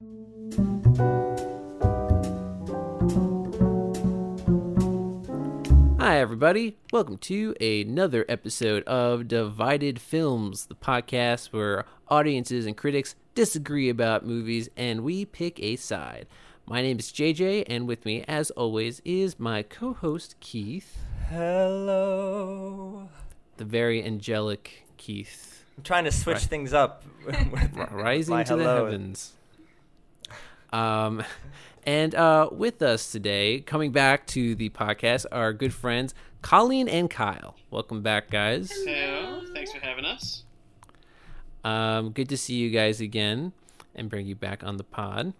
Hi, everybody. Welcome to another episode of Divided Films, the podcast where audiences and critics disagree about movies and we pick a side. My name is JJ, and with me, as always, is my co host, Keith, Hello. the very angelic Keith, I'm trying to switch things up. with rising to the heavens. Um, and uh, with us today, coming back to the podcast, are good friends Colleen and Kyle. Welcome back, guys. Hello, thanks for having us. Um, good to see you guys again and bring you back on the pod.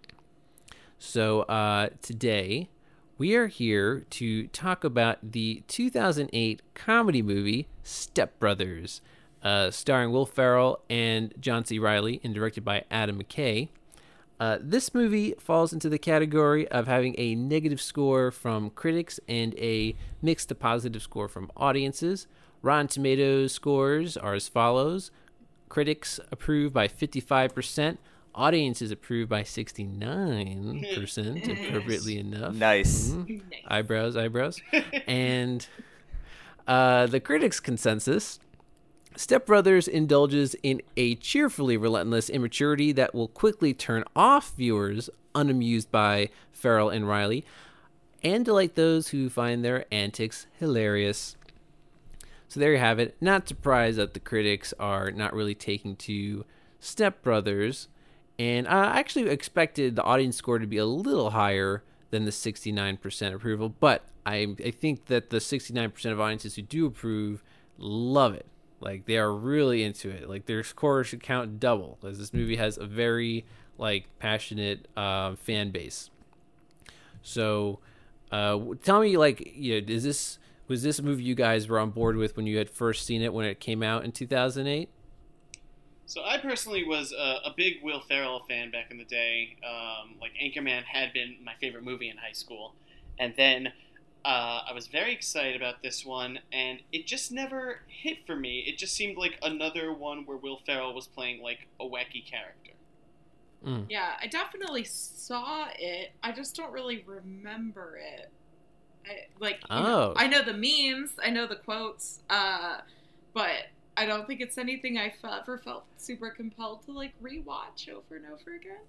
So uh, today we are here to talk about the 2008 comedy movie Step Brothers, uh, starring Will Ferrell and John C. Reilly, and directed by Adam McKay. Uh, this movie falls into the category of having a negative score from critics and a mixed to positive score from audiences. Rotten Tomatoes scores are as follows critics approve by 55%, audiences approve by 69%, appropriately enough. Nice. Mhm. Eyebrows, eyebrows. and uh, the critics' consensus Step Brothers indulges in a cheerfully relentless immaturity that will quickly turn off viewers unamused by Ferrell and Reilly and delight those who find their antics hilarious. So there you have it. Not surprised that the critics are not really taking to Step Brothers. And I actually expected the audience score to be a little higher than the 69% approval, but I, I think that the 69% of audiences who do approve love it. Like they are really into it. Like their score should count double, because this movie has a very like passionate uh, fan base. So, uh, tell me, like, you know, is this was this a movie you guys were on board with when you had first seen it when it came out in two thousand eight? So I personally was a, a big Will Ferrell fan back in the day. Um, like Anchorman had been my favorite movie in high school, and then uh, I was very excited about this one, and it just never hit for me. It just seemed like another one where Will Ferrell was playing like a wacky character. Mm. Yeah, I definitely saw it. I just don't really remember it. I, like, you know, Oh. I know the memes, I know the quotes, uh, but I don't think it's anything I fe- ever felt super compelled to like rewatch over and over again.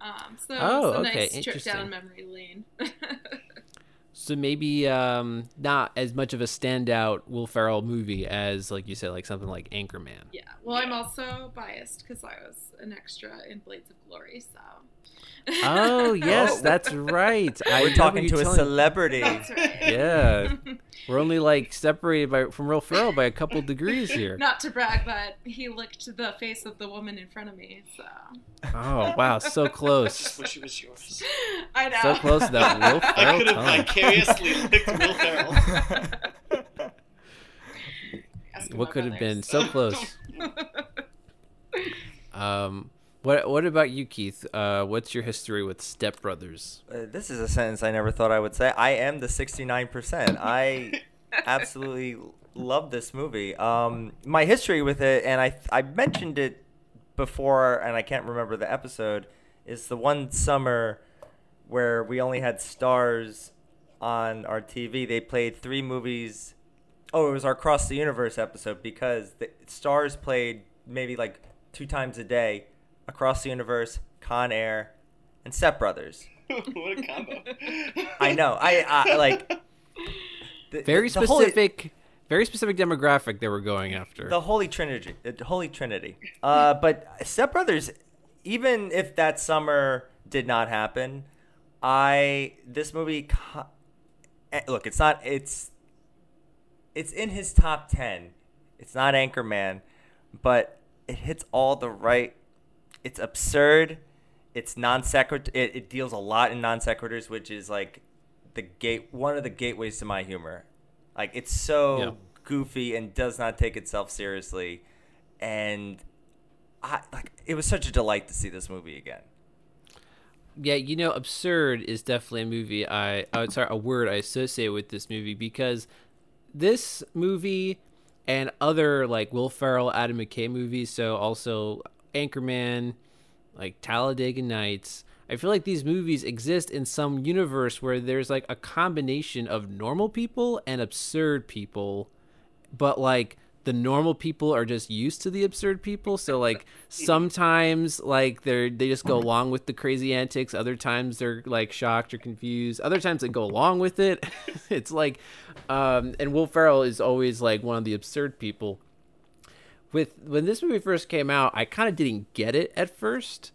Um, so Oh, it's a okay, nice trip interesting. down memory lane. So maybe um, not as much of a standout Will Ferrell movie as, like you said, like something like Anchorman. yeah. Well, I'm also biased because I was an extra in Blades of Glory, so. Oh yes, Oh. that's right. I We're remember talking to a celebrity. That's right. Yeah. We're only like separated by from Will Ferrell by a couple degrees here. Not to brag, but he licked the face of the woman in front of me, so Oh wow, so close. I just close, wish it was yours. I know. so close to that Will I could have tongue. vicariously licked Will Ferrell. What about could have been so close? Um, what what about you, Keith? Uh, what's your history with Step Brothers? Uh, this is a sentence I never thought I would say. I am the 69%. I absolutely love this movie. Um, my history with it, and I I mentioned it before, and I can't remember the episode, is the one summer where we only had stars on our TV. They played three movies. Oh, it was our Cross the Universe episode because the stars played maybe like two times a day. Across the Universe, Con Air, and Step Brothers. what a combo! I know. I, I like the, Very the holy- specific, very specific demographic they were going after. the Holy Trinity, the Holy Trinity. Uh, but Step Brothers, even if that summer did not happen, I this movie. eh, Look, it's not. It's it's in his top ten. It's not Anchorman, but it hits all the right. It's absurd. It's non sequitur. It, it deals a lot in non sequiturs, which is like the gate one of the gateways to my humor. Like it's so Yeah. goofy and does not take itself seriously, and I like it was such a delight to see this movie again. Yeah, you know, absurd is definitely a movie I, oh, sorry, a word I associate with this movie because this movie and other like Will Ferrell, Adam McKay movies, so also Anchorman, like Talladega Nights. I feel like these movies exist in some universe where there's like a combination of normal people and absurd people, but like the normal people are just used to the absurd people. So like sometimes like they're they just go along with the crazy antics. Other times they're like shocked or confused. Other times they go along with it. it's like, um, and Will Ferrell is always like one of the absurd people. With when this movie first came out, I kind of didn't get it at first.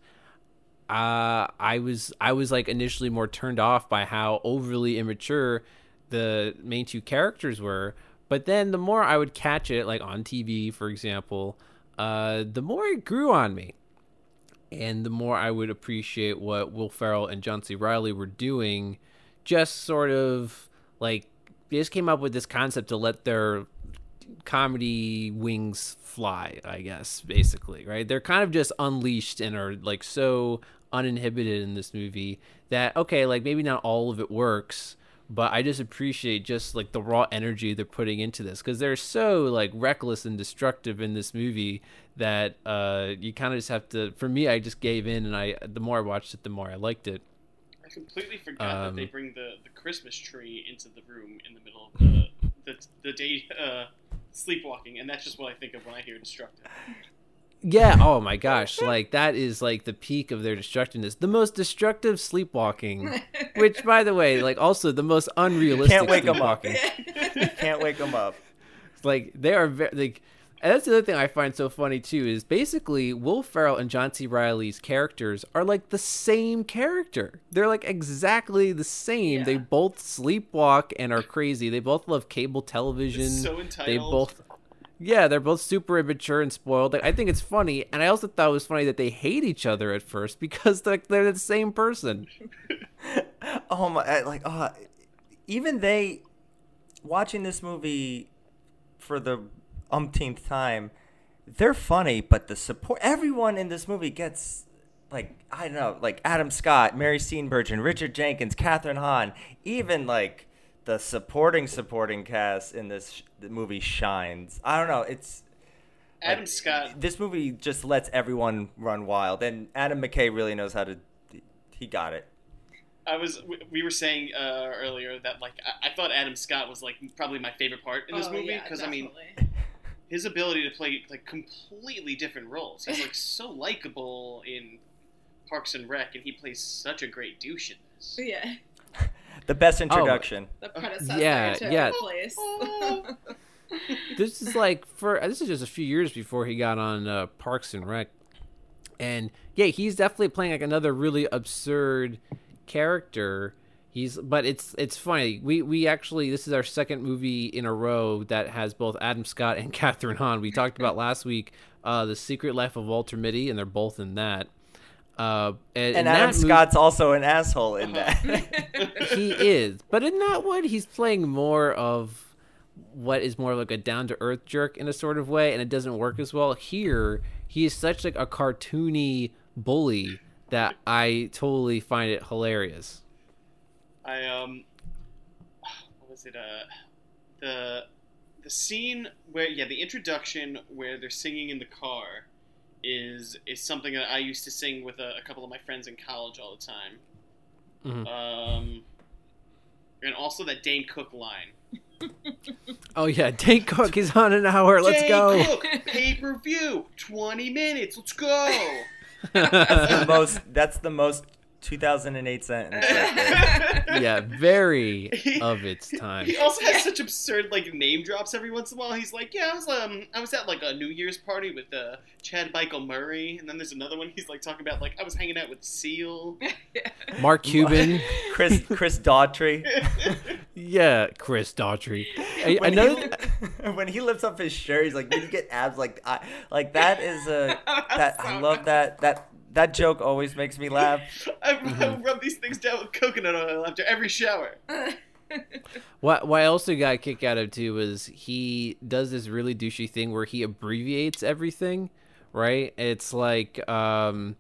Uh, I was I was like initially more turned off by how overly immature the main two characters were but then the more I would catch it, like on TV, for example, uh, the more it grew on me. And the more I would appreciate what Will Ferrell and John C. Reilly were doing, just sort of like they just came up with this concept to let their comedy wings fly, I guess, basically, right? They're kind of just unleashed and are like so uninhibited in this movie that, okay, like maybe not all of it works, but I just appreciate just like the raw energy they're putting into this because they're so like reckless and destructive in this movie that uh, you kind of just have to. For me, I just gave in, and I the more I watched it, the more I liked it. I completely forgot Um, that they bring the, the Christmas tree into the room in the middle of the the, the day uh, sleepwalking, and that's just what I think of when I hear destructive. Yeah. Oh my gosh. Like that is like the peak of their destructiveness. The most destructive sleepwalking. Which, by the way, like also the most unrealistic. Sleepwalking. Can't wake 'em up. Can't wake them up. like they are very like and that's the other thing I find so funny too is basically Will Ferrell and John C. Reilly's characters are like the same character. They're like exactly the same. They both sleepwalk and are crazy. They both love cable television. So entitled. they both Yeah, they're both super immature and spoiled. Like, I think it's funny, and I also thought it was funny that they hate each other at first because like they're the same person. oh my like uh even they watching this movie for the umpteenth time they're funny but the support everyone in this movie gets like i don't know like adam scott mary steenburgen richard jenkins kathryn hahn even like the supporting supporting cast in this sh- the movie shines i don't know it's Adam like, Scott. this movie just lets everyone run wild and adam mckay really knows how to he got it I was. we- We were saying uh, earlier that like I, I thought Adam Scott was like probably my favorite part in this Oh, movie yeah, because I mean definitely. his ability to play like completely different roles. He's like so likable in Parks and Rec, and he plays such a great douche in this. yeah, the best introduction the predecessor Yeah, to yeah. place. this is like for this is just a few years before he got on uh, Parks and Rec, and yeah, he's definitely playing like another really absurd character. He's but it's it's funny. We we actually this is our second movie in a row that has both Adam Scott and Kathryn Hahn. We talked about last week uh, the Secret Life of Walter Mitty, and they're both in that. Uh, and, and adam that movie- scott's also an asshole in that he is, but in that one, he's playing more of what is more like a down to earth jerk in a sort of way, and it doesn't work as well. Here, he is such like a cartoony bully that I totally find it hilarious. I um, what was it? Uh, the the scene where yeah, the introduction where they're singing in the car is is something that I used to sing with a, a couple of my friends in college all the time. Mhm. Um, and also that Dane Cook line. Oh yeah, Dane Cook is on an hour. Let's Dane go. Cook, pay per view, twenty minutes. Let's go. that's the most that's the most 2008 sentence yeah, very of its time. He also has such absurd like name drops every once in a while. He's like, "Yeah, I was um, I was at like a New Year's party with uh, Chad Michael Murray," and then there's another one. He's like talking about like I was hanging out with Seal. Mark Cuban. chris chris daughtry yeah, Chris Daughtry. I, I know. he, when he lifts up his shirt he's like when you get abs like I, like that is a that i love that that that joke always makes me laugh I, I Mm-hmm. rub these things down with coconut oil after every shower. What what I also got a kick out of too was he does this really douchey thing where he abbreviates everything, right? It's like um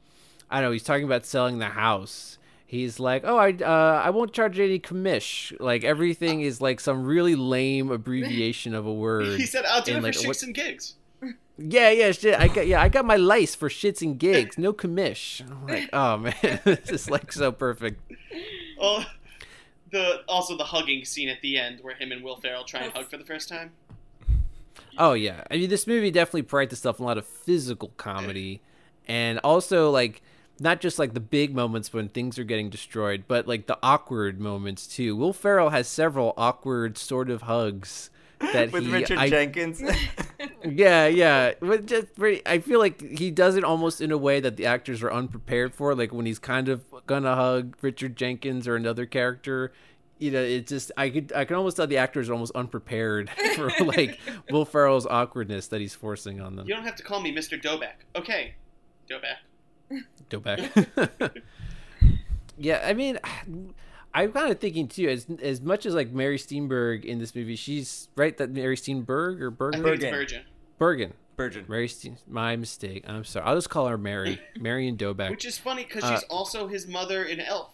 I don't know, he's talking about selling the house. He's like, "Oh, I uh, I won't charge any commish." Like everything is like some really lame abbreviation of a word. He said, "I'll do And, it like, for what- shits and gigs." Yeah, yeah, shit. I got yeah, I got my lice for shits and gigs, no commish. I'm like, oh man, this is like so perfect. Oh, the also the hugging scene at the end where him and Will Ferrell try and hug for the first time. Oh yeah, I mean this movie definitely practiced stuff a lot of physical comedy, and also like not just like the big moments when things are getting destroyed, but like the awkward moments too. Will Ferrell has several awkward sort of hugs that with he, Richard I- Jenkins. Yeah, yeah. But just pretty, I feel like he does it almost in a way that the actors are unprepared for. Like when he's kind of gonna hug Richard Jenkins or another character. You know, it's just I could I can almost tell the actors are almost unprepared for like Will Ferrell's awkwardness that he's forcing on them. You don't have to call me Mr. Doback. Okay, Doback. Go back. yeah, I mean, I'm kind of thinking too. As as much as like Mary Steenburgen in this movie, she's right that Mary Steenburg or I Bergen Bergen. Bergen. Mary Steen, my mistake. I'm sorry. I'll just call her Mary. Marion Doback. which is funny because Uh, she's also his mother in Elf.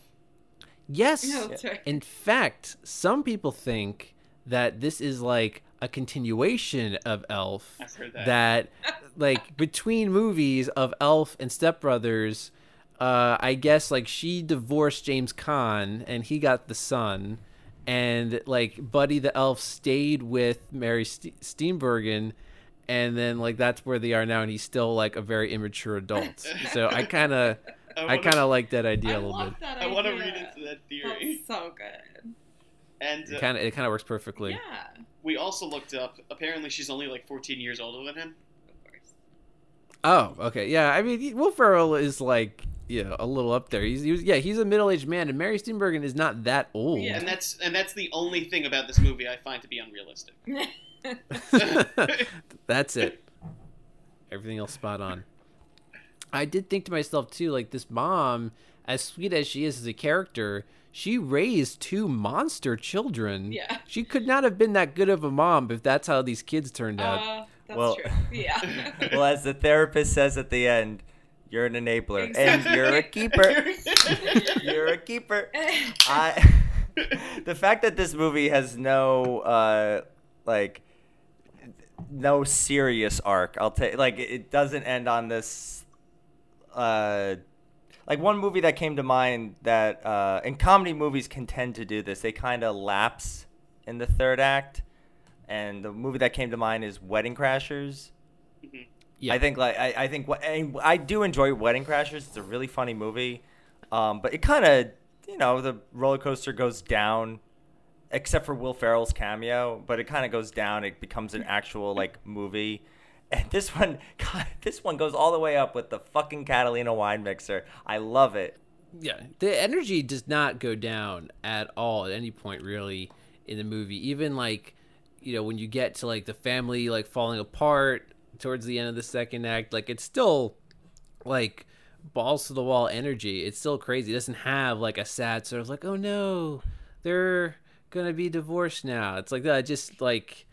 yes. No, that's right. In fact, some people think that this is like a continuation of Elf. I've heard that. that like between movies of Elf and Step Brothers, uh, I guess like she divorced James Caan and he got the son, and like Buddy the Elf stayed with Mary Ste Steenburgen, and then like that's where they are now, and he's still like a very immature adult. So I kind of I wanna- kind of like that idea I a little love bit. that I want to read into that theory. That's so good. And It uh, kind of it kind of works perfectly. Yeah, we also looked up. Apparently, she's only like 14 years older than him. of course. Oh, okay, yeah. I mean, he- Will Ferrell is like you know a little up there. He's, he's yeah, he's a middle aged man, and Mary Steenburgen is not that old. Yeah. And that's and that's the only thing about this movie I find to be unrealistic. That's it. Everything else spot on. I did think to myself too, like this mom, as sweet as she is as a character, she raised two monster children. Yeah. She could not have been that good of a mom if that's how these kids turned out. Uh, that's Well- true. Yeah. well, as the therapist says at the end, you're an enabler and you're a keeper. You're a keeper. I the fact that this movie has no uh like no serious arc. I'll take like it doesn't end on this uh like one movie that came to mind that uh and comedy movies can tend to do this. They kind of lapse in the third act. And the movie that came to mind is Wedding Crashers. Yeah. I think like I, I think what I do enjoy Wedding Crashers. It's a really funny movie, um, but it kind of you know the roller coaster goes down, except for Will Ferrell's cameo. But it kind of goes down. It becomes an actual like movie. And this one, God, this one goes all the way up with the fucking Catalina wine mixer. I love it. yeah the energy does not go down at all at any point really in the movie even like you know when you get to like the family like falling apart towards the end of the second act like it's still like balls to the wall energy. It's still crazy. It doesn't have like a sad sort of like oh no they're gonna be divorced now. It's like that just like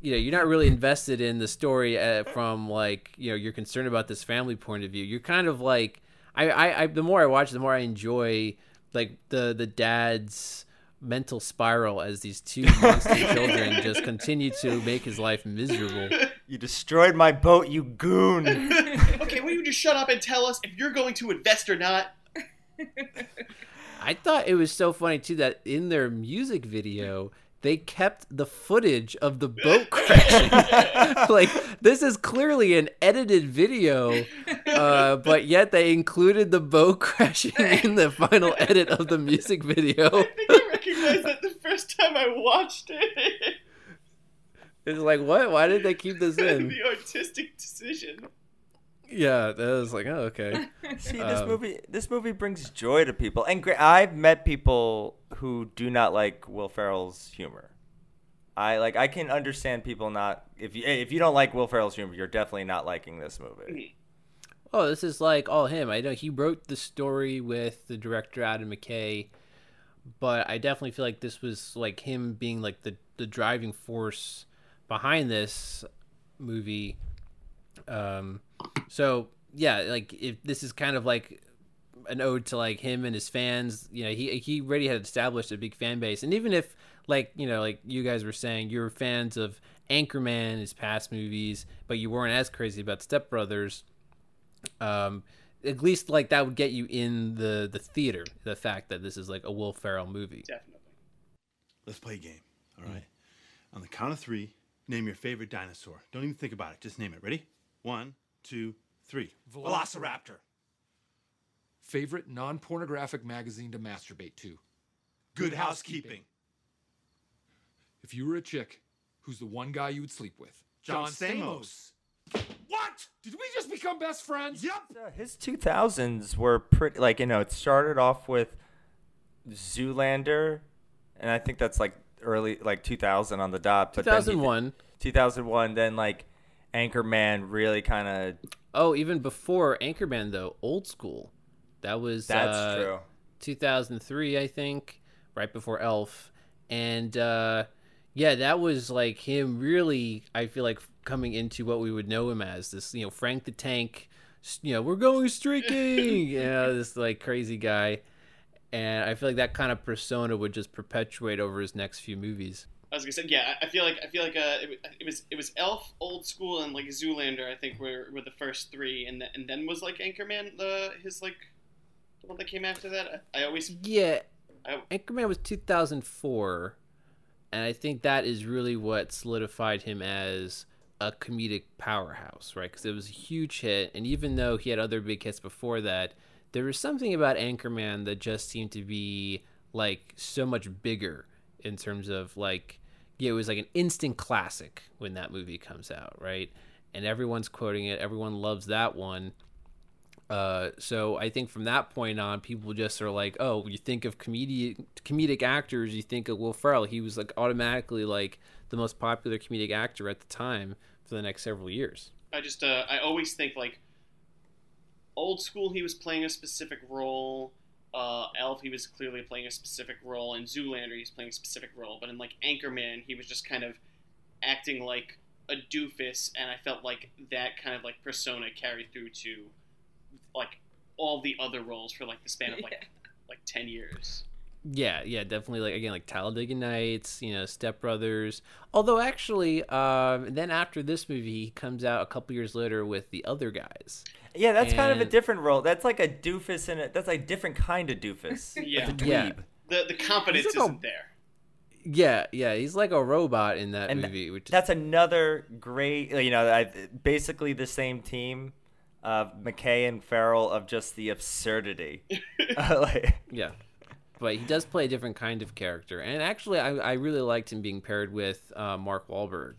you know you're not really invested in the story uh, from like you know you're concerned about this family point of view. You're kind of like I, I, I the more I watch, the more I enjoy like the the dad's mental spiral as these two monster children just continue to make his life miserable. You destroyed my boat, you goon. okay, will you just shut up and tell us if you're going to invest or not? I thought it was so funny too that in their music video they kept the footage of the boat crashing. like this is clearly an edited video, uh, but yet they included the boat crashing in the final edit of the music video. I think I recognized that the first time I watched it. It's like what? Why did they keep this in? the artistic decision. Yeah, that was like, oh, okay. See, this Um, movie this movie brings joy to people, and gra- I've met people who do not like Will Ferrell's humor. I like I can understand people not if you if you don't like Will Ferrell's humor, you're definitely not liking this movie. Oh, this is like all him. I know he wrote the story with the director Adam McKay, but I definitely feel like this was like him being like the the driving force behind this movie. Um, so yeah, like if this is kind of like an ode to like him and his fans. You know, he he already had established a big fan base, and even if like you know like you guys were saying you're fans of Anchorman, his past movies, but you weren't as crazy about Step Brothers. Um, at least like that would get you in the the theater. The fact that this is like a Will Ferrell movie. Definitely. Let's play a game. All right. On the count of three, name your favorite dinosaur. Don't even think about it. Just name it. Ready? One, two, three. Velociraptor. Favorite non pornographic magazine to masturbate to. Good housekeeping. If you were a chick, who's the one guy you would sleep with? John Stamos. What? Did we just become best friends? Yep. Uh, his 2000s were pretty like you know it started off with Zoolander, and I think that's like early like 2000 on the dot. But then he 2001. 2001. Then like Anchorman really kind of Oh, even before Anchorman though, Old School. That was that's uh, true. 2003, I think, right before Elf. And uh, yeah, that was like him really, I feel like, coming into what we would know him as this, you know, Frank the Tank, you know, we're going streaking, you know, this like crazy guy. And I feel like that kind of persona would just perpetuate over his next few movies. I was gonna say, yeah. I feel like I feel like uh, it, it was it was Elf, Old School, and like Zoolander. I think were were the first three, and then and then was like Anchorman the his like the one that came after that. I, I always Yeah, I, Anchorman was 2004, and I think that is really what solidified him as a comedic powerhouse, right? Because it was a huge hit, and even though he had other big hits before that, there was something about Anchorman that just seemed to be like so much bigger in terms of like, yeah, it was like an instant classic when that movie comes out, right? And everyone's quoting it, everyone loves that one. Uh, so I think from that point on, people just are like, oh, you think of comedic comedic actors, you think of Will Ferrell. He was like automatically like the most popular comedic actor at the time for the next several years. I just uh, I always think like old school he was playing a specific role. Uh, Elf he was clearly playing a specific role. In Zoolander he's playing a specific role. But in like Anchorman he was just kind of acting like a doofus, and I felt like that kind of like persona carried through to like all the other roles for like the span of like like ten years. Yeah, yeah, definitely. Like again, like Talladega Nights, you know, Step Brothers. Although actually, um, then after this movie, he comes out a couple years later with the other guys. Yeah, that's kind of a different role. That's like a doofus in it. that's like a different kind of doofus. Yeah. It's a Yeah. The the confidence like isn't there. Yeah, yeah, he's like a robot in that And movie. Which That's another great, you know, I, basically the same team of McKay and Ferrell of just the absurdity. Uh, like, Yeah. But he does play a different kind of character. And actually, I, I really liked him being paired with uh, Mark Wahlberg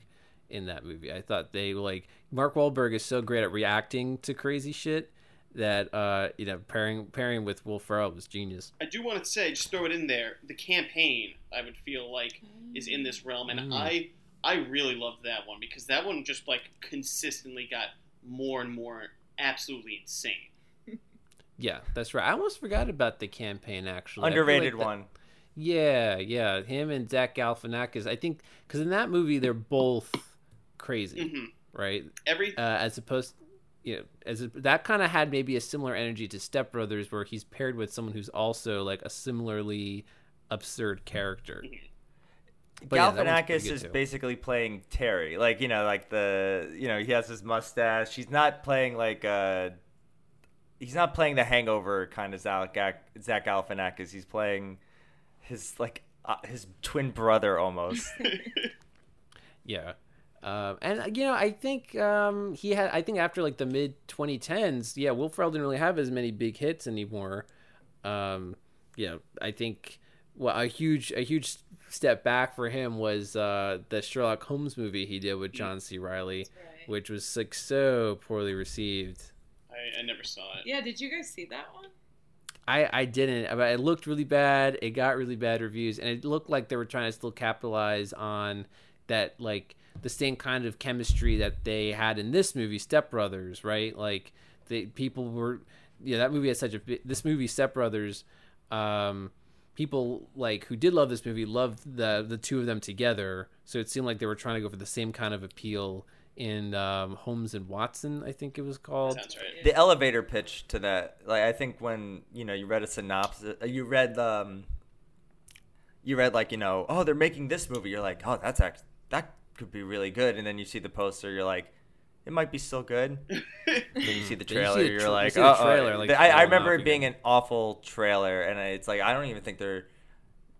in that movie. I thought they, like, Mark Wahlberg is so great at reacting to crazy shit that, uh, you know, pairing pairing with Will Ferrell was genius. I do want to say, just throw it in there. The campaign, I would feel like, is in this realm, and Mm. I I really loved that one because that one just like consistently got more and more absolutely insane. Yeah, that's right. I almost forgot about the campaign, actually. Underrated like that- one. Yeah, yeah. Him and Zach Galifianakis. I think, because in that movie, they're both crazy, hmm right? Every uh, as opposed you know as a, that kind of had maybe a similar energy to step brothers where he's paired with someone who's also like a similarly absurd character But yeah, that one's pretty Galifianakis good is too. basically playing Terry, like you know, like the you know he has his mustache. He's not playing like uh, he's not playing the Hangover kind of Zach Zach Galifianakis. He's playing his like uh, his twin brother almost. yeah um, and you know i think um, he had i think after like the mid 2010s yeah will ferrell didn't really have as many big hits anymore um, yeah i think well a huge a huge step back for him was uh, the sherlock holmes movie he did with john c reilly Right. which was like so poorly received I, I never saw it. Yeah, did you guys see that one? I, I didn't, but it looked really bad. It got really bad reviews, and it looked like they were trying to still capitalize on that, like the same kind of chemistry that they had in this movie, Step Brothers, right? Like the people were, yeah, that movie had such a bi- this movie, Step Brothers. Um, people like who did love this movie loved the the two of them together, so it seemed like they were trying to go for the same kind of appeal in um, Holmes and Watson, I think it was called. Sounds right. the elevator pitch to that, like I think when you know you read a synopsis, uh, you read um, you read like you know, oh they're making this movie. You're like, oh that's act that could be really good, and then you see the poster, you're like, it might be still good. then you see the Then you see trailer, you're tra- you like, see the uh-oh. trailer, like, I, I oh, remember it being good. an awful trailer, and it's like I don't even think they're.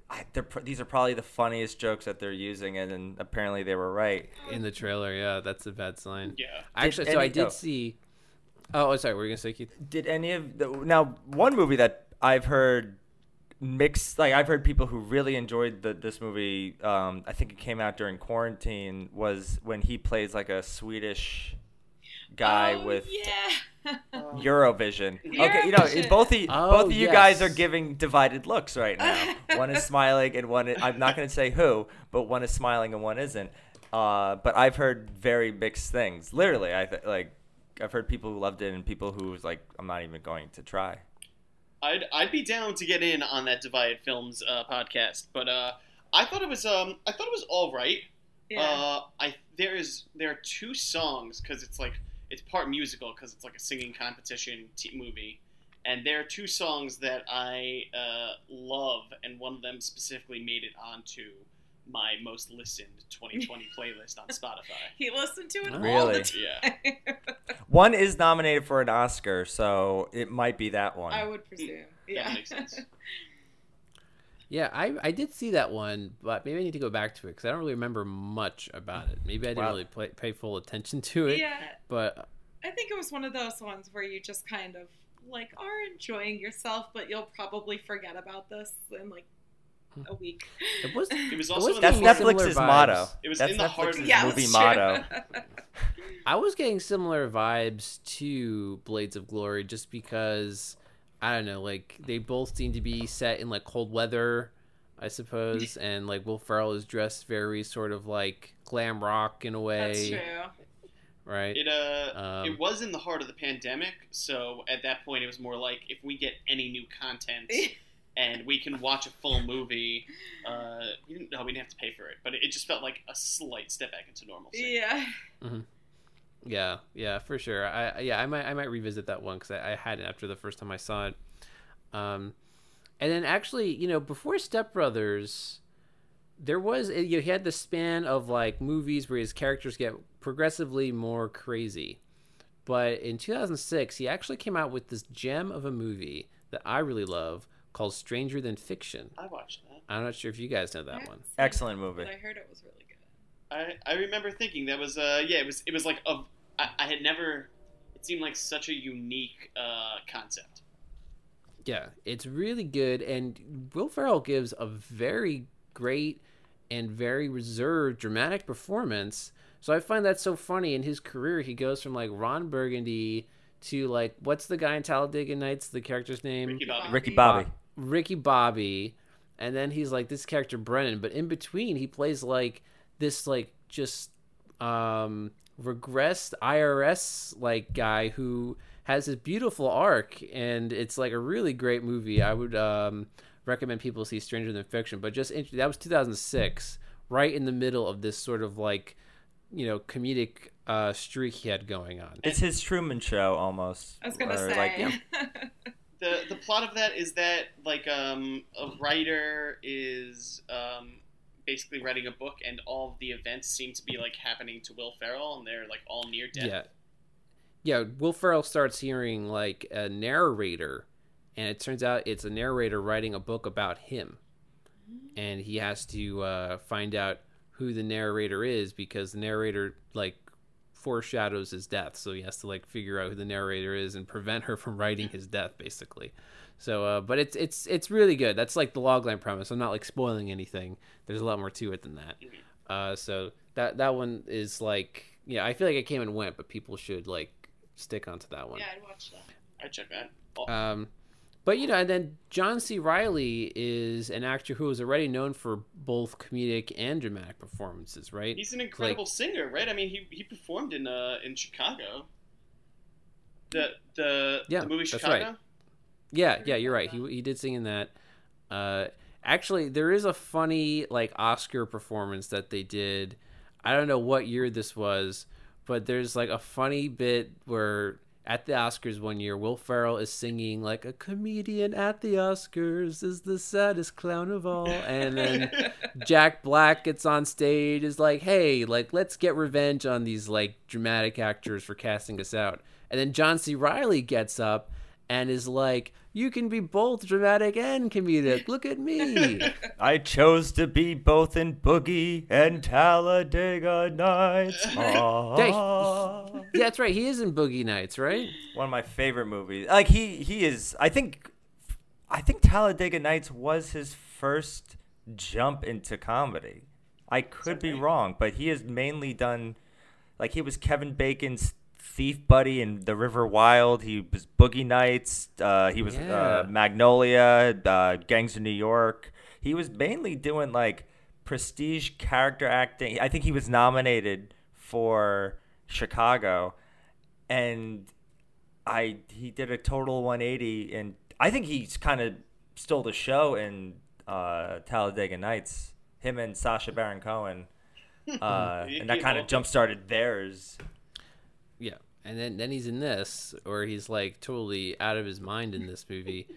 I, they're pr- these are probably the funniest jokes that they're using, and, then apparently they were right. in the trailer. Yeah, that's a bad sign. Yeah. Actually, Did so I did oh. see. Oh, oh, sorry. What were you gonna say, Keith? Did any of the now one movie that I've heard mixed like I've heard people who really enjoyed the, this movie. Um, I think it came out during quarantine. Was when he plays like a Swedish guy Oh, with yeah. Eurovision. Okay, you know both of you, Oh, both of you guys are giving divided looks right now. one is smiling and one is, I'm not going to say who, but one is smiling and one isn't. Uh, but I've heard very mixed things. Literally, I th- like I've heard people who loved it and people who was like I'm not even going to try. I'd I'd be down to get in on that Divided Films uh, podcast, but uh, I thought it was um I thought it was all right. yeah. Uh, I there is there are two songs because it's like it's part musical because it's like a singing competition t- movie, and there are two songs that I uh, love, and one of them specifically made it onto my most listened 2020 playlist on Spotify. he listened to it all Really? the Yeah. time. One is nominated for an Oscar, so it might be that one. I would hmm, presume. Yeah. makes sense. Yeah, I I did see that one, but maybe I need to go back to it because I don't really remember much about it. Maybe I didn't Wow. really play, pay full attention to it. yeah. But I think it was one of those ones where you just kind of like are enjoying yourself, but you'll probably forget about this in like a week. it was. It was it also was in That's the getting Netflix's similar motto. vibes. It was That's in the heart of- Yeah, movie motto. I was getting similar vibes to Blades of Glory just because I don't know, like they both seem to be set in like cold weather, I suppose, and like Will Ferrell is dressed very sort of like glam rock in a way, That's true. right? It uh, Um, it was in the heart of the pandemic, so at that point it was more like if we get any new content and we can watch a full movie, uh, we didn't, no, we didn't have to pay for it, but it, it just felt like a slight step back into normalcy. Yeah. Yeah, yeah, for sure. I yeah, I might I might revisit that one because I, I hadn't after the first time I saw it. Um, and then actually, you know, before Step Brothers, there was you know, he had the span of like movies where his characters get progressively more crazy. But in 2006, he actually came out with this gem of a movie that I really love called Stranger Than Fiction. I watched that. I'm not sure if you guys know that I one. Excellent movie. But I heard it was really good. I, I remember thinking that was uh yeah it was it was like a I, I had never it seemed like such a unique uh concept. Yeah, it's really good, and Will Ferrell gives a very great and very reserved dramatic performance. So I find that so funny in his career. He goes from like Ron Burgundy to like what's the guy in Talladega Nights? The character's name Ricky Bobby. Ricky Bobby. Ricky Bobby, and then he's like this character Brennan. But in between, he plays like this like just um regressed IRS like guy who has this beautiful arc, and it's like a really great movie. I would um recommend people see Stranger Than Fiction. But just that was 2006, right in the middle of this sort of like you know comedic uh streak he had going on. It's his Truman Show almost. I was gonna or, say. like, yeah. the the plot of that is that like um a writer is um basically writing a book and all of the events seem to be like happening to Will Ferrell and they're like all near death. Yeah. Yeah, Will Ferrell starts hearing like a narrator, and it turns out it's a narrator writing a book about him. And he has to uh, find out who the narrator is because the narrator like foreshadows his death. So he has to like figure out who the narrator is and prevent her from writing his death, basically. So, uh, but it's it's it's really good. That's like the logline premise. I'm not like spoiling anything. There's a lot more to it than that. Uh, so that that one is like, yeah, I feel like it came and went, but people should like stick onto that one. yeah, I'd watch that. I'd check that. Oh, Um, but you know, and then John C. Reilly is an actor who is already known for both comedic and dramatic performances, right? he's an incredible singer, right? I mean, he he performed in uh in Chicago. The the Yeah, the movie that's Chicago. right. Yeah, yeah, you're right. He he did sing in that. Uh, actually, there is a funny like Oscar performance that they did. I don't know what year this was, but there's like a funny bit where at the Oscars one year, Will Ferrell is singing like a comedian at the Oscars is the saddest clown of all, and then Jack Black gets on stage is like, hey, like let's get revenge on these like dramatic actors for casting us out, and then John C. Reilly gets up and is like, you can be both dramatic and comedic. Look at me. I chose to be both in Boogie and Talladega Nights. Ah. yeah, that's right. He is in Boogie Nights, right? One of my favorite movies. Like he he is. I think I think Talladega Nights was his first jump into comedy. I could be wrong, but he has mainly done like he was Kevin Bacon's thief buddy in The River Wild. He was Boogie Nights. Uh, he was Yeah. uh, Magnolia, uh, Gangs of New York. He was mainly doing like prestige character acting. I think he was nominated for Chicago, and I he did a total 180, and I think he's kind of stole the show in uh, Talladega Nights. Him and Sacha Baron Cohen, uh, and that kind of jump started theirs. Yeah, and then then he's in this, or he's like totally out of his mind in this movie.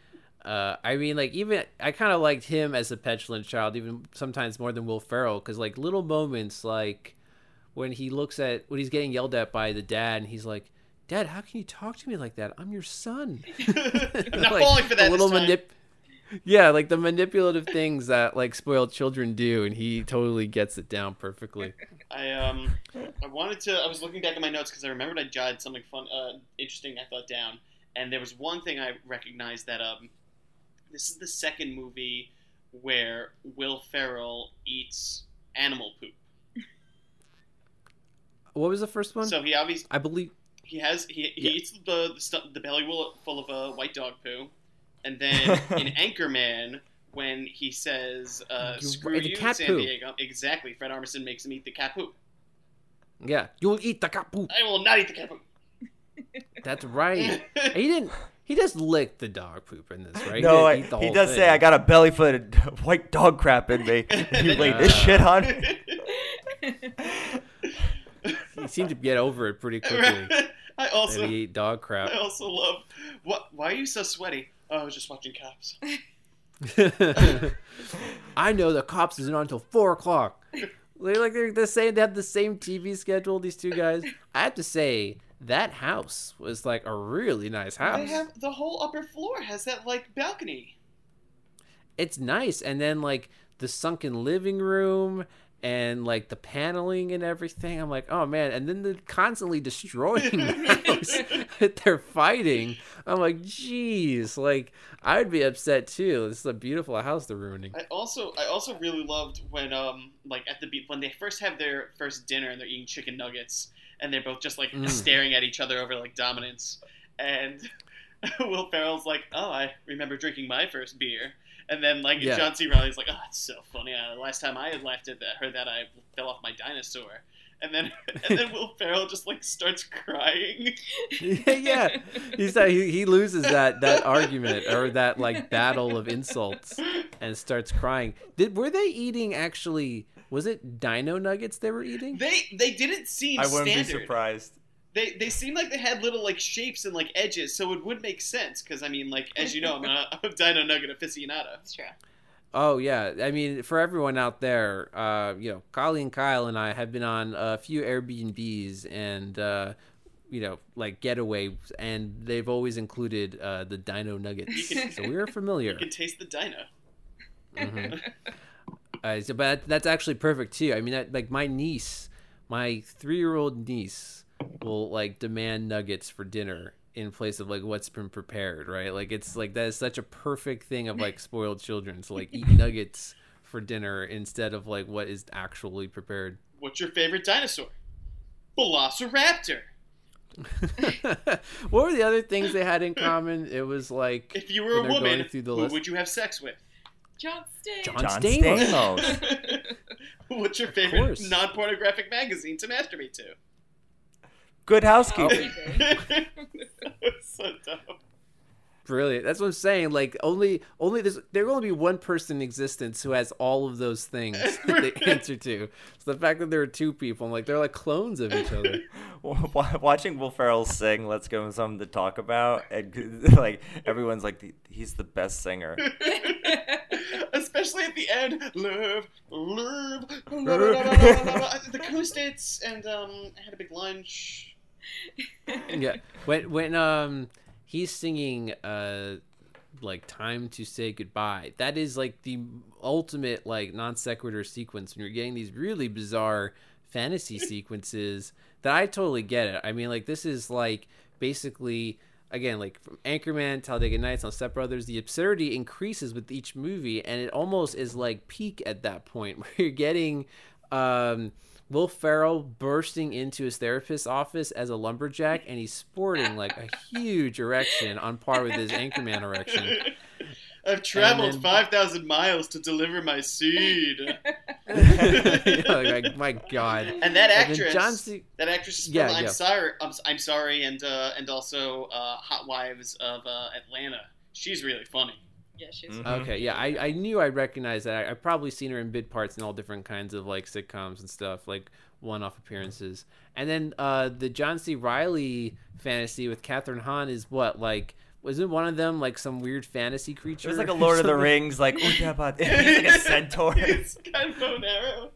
Uh, I mean, like even I kind of liked him as a petulant child, even sometimes more than Will Ferrell, because like little moments, like when he looks at when he's getting yelled at by the dad, and he's like, "Dad, how can you talk to me like that? I'm your son." I'm not falling for that little manip- Yeah, like the manipulative things that like spoiled children do, and he totally gets it down perfectly. I um I wanted to. I was looking back at my notes because I remembered I jotted something fun, uh, interesting. I thought down, and there was one thing I recognized that um, this is the second movie where Will Ferrell eats animal poop. What was the first one? So he obviously I believe. he has he, he Yeah. eats the the, stu- the belly full of uh, white dog poo, and then in Anchorman when he says uh, You- "Screw you, cat San poo. Diego," exactly. Fred Armisen makes him eat the cat poop. Yeah, you'll eat the cat poop. I will not eat the cat poop. That's right. he didn't. He just licked the dog poop in this, right? no, he, I, didn't eat the he whole does thing. say I got a belly full of white dog crap in me. you laid this shit on. me?" He seemed to get over it pretty quickly. I also and he ate dog crap. I also love what why are you so sweaty? Oh, I was just watching cops. I know the cops isn't on until four o'clock. They like they're the same. They have the same TV schedule. These two guys. I have to say that house was like a really nice house. They have the whole upper floor has that like balcony. it's nice and then like the sunken living room and like the paneling and everything i'm like oh man and then they're constantly destroying the house that they're fighting. I'm like jeez like i would be upset too. This is a beautiful house they're ruining. I also I also really loved when um like at the be- when they first have their first dinner and they're eating chicken nuggets and they're both just like Mm. staring at each other over like dominance. And Will Ferrell's like oh I remember drinking my first beer and then like Yeah. John C. Reilly's like oh it's so funny uh, last time I had laughed at that heard that I fell off my dinosaur and then and then Will Ferrell just like starts crying yeah he's like, he, he loses that that argument or that like battle of insults and starts crying did were they eating actually was it dino nuggets they were eating they they didn't seem I wouldn't standard. be surprised. They they seem like they had little like shapes and like edges, so it would make sense. Because I mean, like as you know, I'm a, I'm a Dino Nugget aficionado. That's true. Oh yeah, I mean for everyone out there, uh, you know, Colleen, Kyle, and I have been on a few Airbnbs and uh, you know, like getaways, and they've always included uh, the Dino Nuggets, can- so we're familiar. You can taste the Dino. Mhm. Uh, so, but that's actually perfect too. I mean, that, like my niece, my three-year-old niece, will like demand nuggets for dinner in place of like what's been prepared. Right? Like it's like that is such a perfect thing of like spoiled children to like eat nuggets for dinner instead of like what is actually prepared. What's your favorite dinosaur? Velociraptor. what were the other things they had in common? It was like If you were a woman, going through the who list. would you have sex with? John Stamos. John John Stamos. Stamos. What's your favorite non-pornographic magazine to masturbate to? Good housekeeping. Everything. so dumb. brilliant. That's what I'm saying. Like only only there's there will only be one person in existence who has all of those things that they answer to. So the fact that there are two people, I'm like they're like clones of each other. Watching Will Ferrell sing, let's give him something to talk about, and like everyone's like, he's the best singer. Especially at the end, love, love, the acoustics, and um, I had a big lunch. Yeah. When when um he's singing uh like time to say goodbye. That is like the ultimate like non sequitur sequence when you're getting these really bizarre fantasy sequences that I totally get it. I mean like this is like basically again like from Anchorman, Talladega Nights on Step Brothers, the absurdity increases with each movie and it almost is like peak at that point where you're getting um Will Ferrell bursting into his therapist's office as a lumberjack, and he's sporting like a huge erection on par with his Anchorman erection. I've traveled then- 5,000 miles to deliver my seed. You know, like, my God. And that actress, John C- that actress is from Yeah, I'm yeah. sorry, I'm, I'm sorry, and uh, and also uh, Hot Wives of uh, Atlanta. She's really funny. Yeah, she's. Mhm. Okay, yeah, I, I knew I'd recognize that. I, I've probably seen her in bit parts in all different kinds of like sitcoms and stuff, like one-off appearances. And then uh, the John C. Reilly fantasy with Kathryn Hahn is what like. Wasn't one of them like some weird fantasy creature? It was like a or Lord of the? Rings, like oh yeah, but he's like a centaur. it's kind of bow and arrow.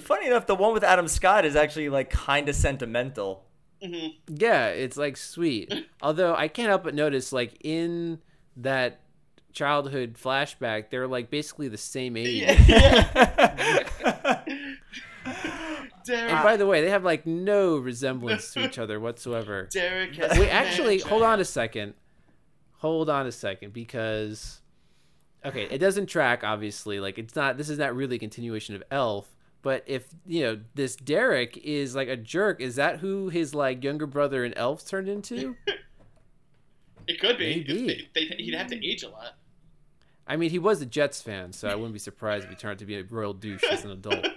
Funny enough, the one with Adam Scott is actually like kind of sentimental. hmm Yeah, it's like sweet. Although I can't help but notice, like in that childhood flashback, they're like basically the same age. Derek, And by the way, they have like no resemblance to each other whatsoever. Derek has Wait, actually, hold on a second. Hold on a second, because okay, it doesn't track. Obviously, like it's not. This is not really a continuation of Elf. But if you know this Derek is like a jerk, is that who his like younger brother in Elf turned into? It could be. Maybe. they, they, he'd have to age a lot. I mean, he was a Jets fan, so I wouldn't be surprised if he turned out to be a royal douche as an adult.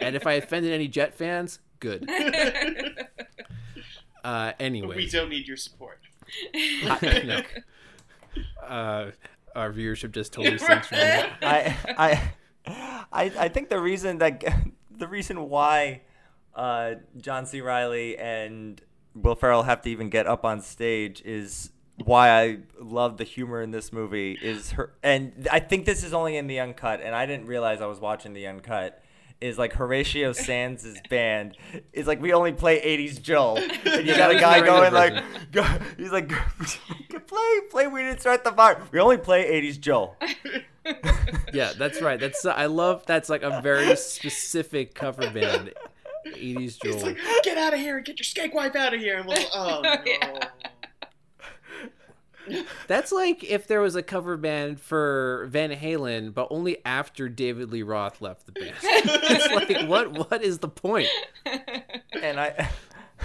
And if I offended any Jet fans, good. Uh, anyway, we don't need your support. no. uh, our viewership just totally sinks from. I, I, I, I think the reason that the reason why uh, John C. Reilly and Will Ferrell have to even get up on stage is why I love the humor in this movie is her and I think this is only in the uncut and I didn't realize I was watching the uncut is like Horatio Sanz' band is like we only play 80s Joe and you got a guy going regular like go, he's like play play we didn't start the fire we only play 80s Joe Yeah, that's right. That's I love. That's like a very specific cover band. 80s Joel. He's like, get out of here and get your skank wife out of here. And we'll, oh, no. Yeah. That's like if there was a cover band for Van Halen, but only after David Lee Roth left the band. it's like what what is the point? and I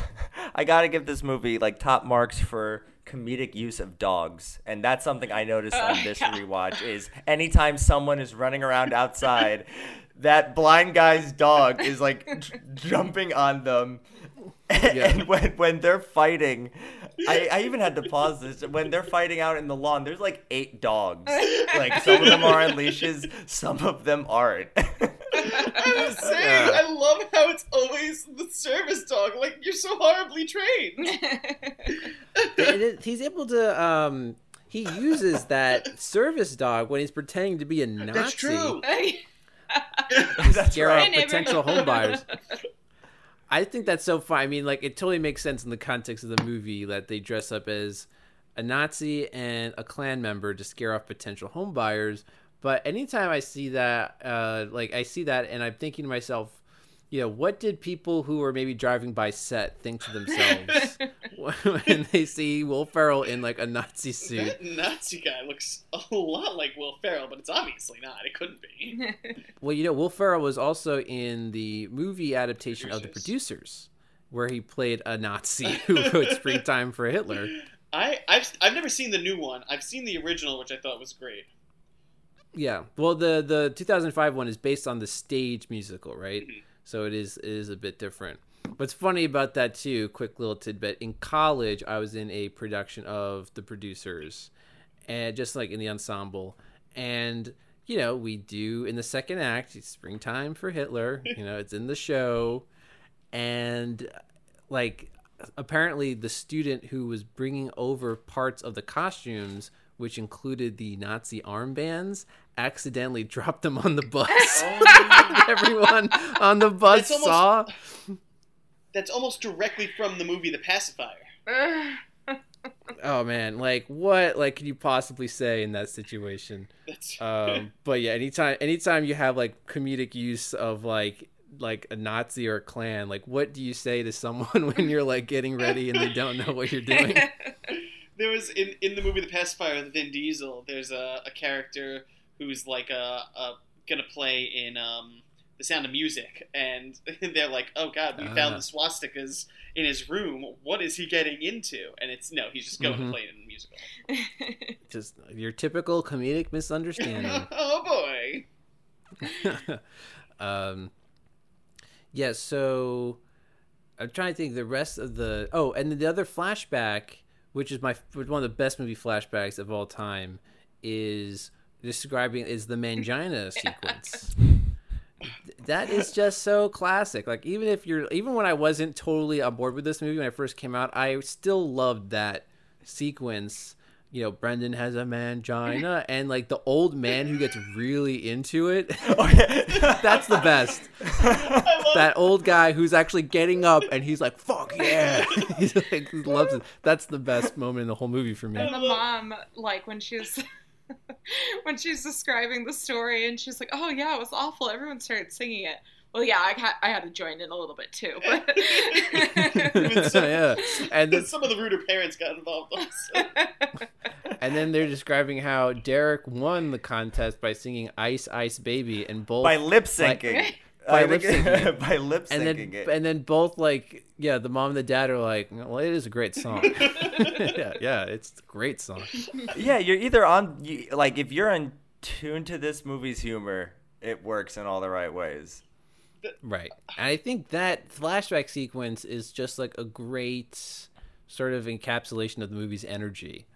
I gotta give this movie like top marks for comedic use of dogs, and that's something I noticed oh on Oh, this yeah. rewatch. Is anytime someone is running around outside, that blind guy's dog is like j- jumping on them, and, when when they're fighting. I, I even had to pause this when they're fighting out in the lawn. There's like eight dogs. Like some of them are on leashes, some of them aren't. I was saying, Yeah. I love how it's always the service dog. Like, you're so horribly trained. It- it- he's able to um he uses that service dog when he's pretending to be a Nazi That's true. to That's scare right. off potential home buyers. I think that's so fun. I mean, like it totally makes sense in the context of the movie that they dress up as a Nazi and a Klan member to scare off potential home buyers. But anytime I see that, uh, like I see that, and I'm thinking to myself, you know, what did people who were maybe driving by set think to themselves when they see Will Ferrell in like a Nazi suit? That Nazi guy looks a lot like Will Ferrell, but it's obviously not. It couldn't be. Well, you know, Will Ferrell was also in the movie adaptation of The Producers. Producers, where he played a Nazi who wrote Springtime for Hitler. I, I've, I've never seen the new one. I've seen the original, which I thought was great. Yeah. Well, the the 2005 one is based on the stage musical, right? Mhm. So it is it is a bit different. What's funny about that too? Quick little tidbit. In college, I was in a production of The Producers, and just like in the ensemble, and you know we do in the second act, it's springtime for Hitler. You know, it's in the show, and like apparently the student who was bringing over parts of the costumes which included the nazi armbands accidentally dropped them on the bus oh, everyone on the bus almost- saw That's almost directly from the movie The Pacifier. oh man like what like could you possibly say in that situation That's um but yeah anytime anytime you have like comedic use of like like a nazi or a klan like what do you say to someone when you're like getting ready and they don't know what you're doing there was in, in the movie The Pacifier with Vin Diesel. There's a, a character who's like a, a gonna play in um, The Sound of Music, and they're like, "Oh God, we Ah. found the swastikas in his room. What is he getting into?" And it's no, he's just going Mhm. to play it in a musical. just your typical comedic misunderstanding oh boy. um yeah so i'm trying to think the rest of the oh and then the other flashback which is my one of the best movie flashbacks of all time is describing is the mangina sequence that is just so classic. Like even if you're even when i wasn't totally on board with this movie when i first came out i still loved that sequence. You know Brennan has a mangina and like the old man who gets really into it. That's the best. That old guy who's actually getting up and he's like fuck yeah. He's like he loves it. That's the best moment in the whole movie for me. And the mom, like when she was when she's describing the story, and she's like, "Oh yeah, it was awful." Everyone started singing it. Well, yeah, I, ha- I had to join in a little bit too. But yeah and then some of the ruder parents got involved also. and then they're describing how derek won the contest by singing ice ice baby and both by lip syncing. By lip syncing it. by lip and syncing then it. and then both like yeah the mom and the dad are like well it is a great song yeah yeah it's a great song yeah, you're either on you, like if you're in tune to this movie's humor, it works in all the right ways. Right. And I think that flashback sequence is just like a great sort of encapsulation of the movie's energy,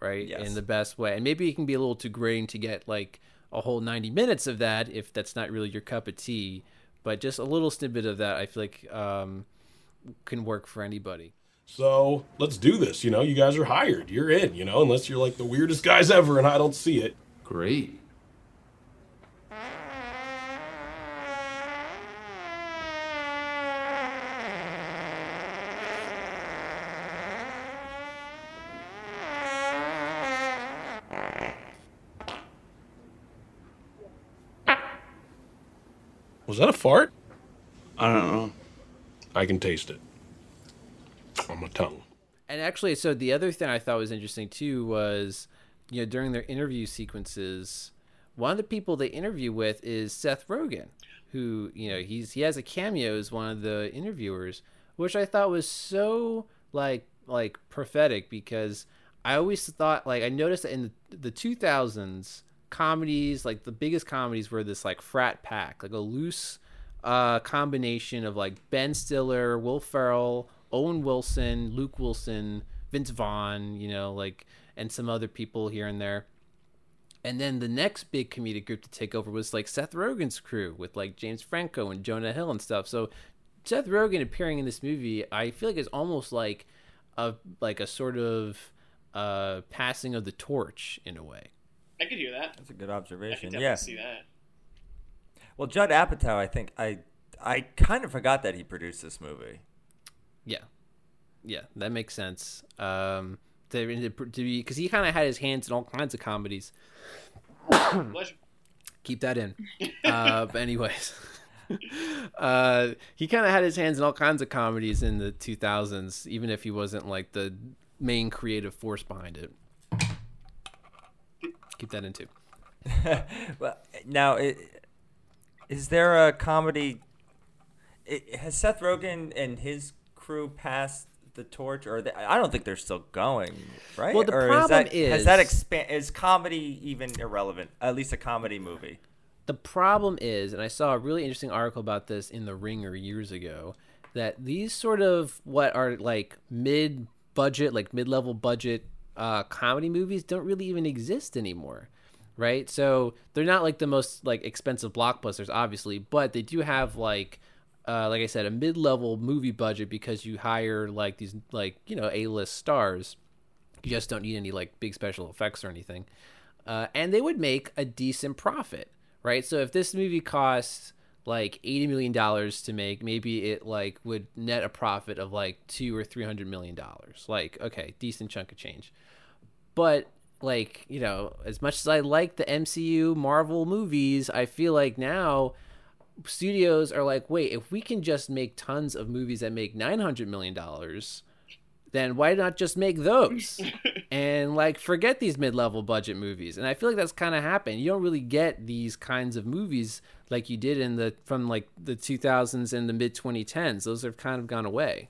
right? Yes. In the best way. And maybe it can be a little too grainy to get like a whole 90 minutes of that if that's not really your cup of tea, but just a little snippet of that I feel like um, can work for anybody. So let's do this. You know, you guys are hired. You're in, you know, unless you're like the weirdest guys ever and I don't see it. Great. Was that a fart? I don't know. I can taste it on my tongue. And actually, so the other thing I thought was interesting too was, you know, during their interview sequences, one of the people they interview with is Seth Rogen, who you know he's he has a cameo as one of the interviewers, which I thought was so like like prophetic because I always thought like I noticed that in the, the 2000s comedies like the biggest comedies were this like frat pack like a loose uh combination of like Ben Stiller, Will Ferrell, Owen Wilson, Luke Wilson, Vince Vaughn, you know, like and some other people here and there. And then the next big comedic group to take over was like Seth Rogen's crew with like James Franco and Jonah Hill and stuff. So Seth Rogen appearing in this movie, I feel like is almost like a like a sort of uh passing of the torch in a way. I could hear that. That's a good observation. could definitely Yeah. see that. Well, Judd Apatow, I think I I kind of forgot that he produced this movie. Yeah, yeah, that makes sense. Um, to, to be because he kind of had his hands in all kinds of comedies. Keep that in. uh, but anyways, uh, he kind of had his hands in all kinds of comedies in the 2000s, even if he wasn't like the main creative force behind it. Keep that in too. well, now is there a comedy? has Seth Rogen and his crew passed the torch, or they, I don't think they're still going, right? Well, the or problem is that, has that is- expand? Is comedy even irrelevant? At least a comedy movie. The problem is, and I saw a really interesting article about this in The Ringer years ago, that these sort of what are like mid budget, like mid level budget uh, comedy movies don't really even exist anymore. Right? So they're not like the most like expensive blockbusters, obviously, but they do have like uh, like I said, a mid level movie budget because you hire like these like, you know, A list stars. You just don't need any like big special effects or anything. Uh, and they would make a decent profit, right? So if this movie costs like eighty million dollars to make, maybe it like would net a profit of like two or three hundred million dollars. Like, okay, decent chunk of change. But like, you know, as much as I like the MCU Marvel movies, I feel like now studios are like, wait, if we can just make tons of movies that make nine hundred million dollars, then why not just make those and like forget these mid-level budget movies? And I feel like that's kind of happened. You don't really get these kinds of movies like you did in the from like the 2000s and the mid 2010s. Those have kind of gone away.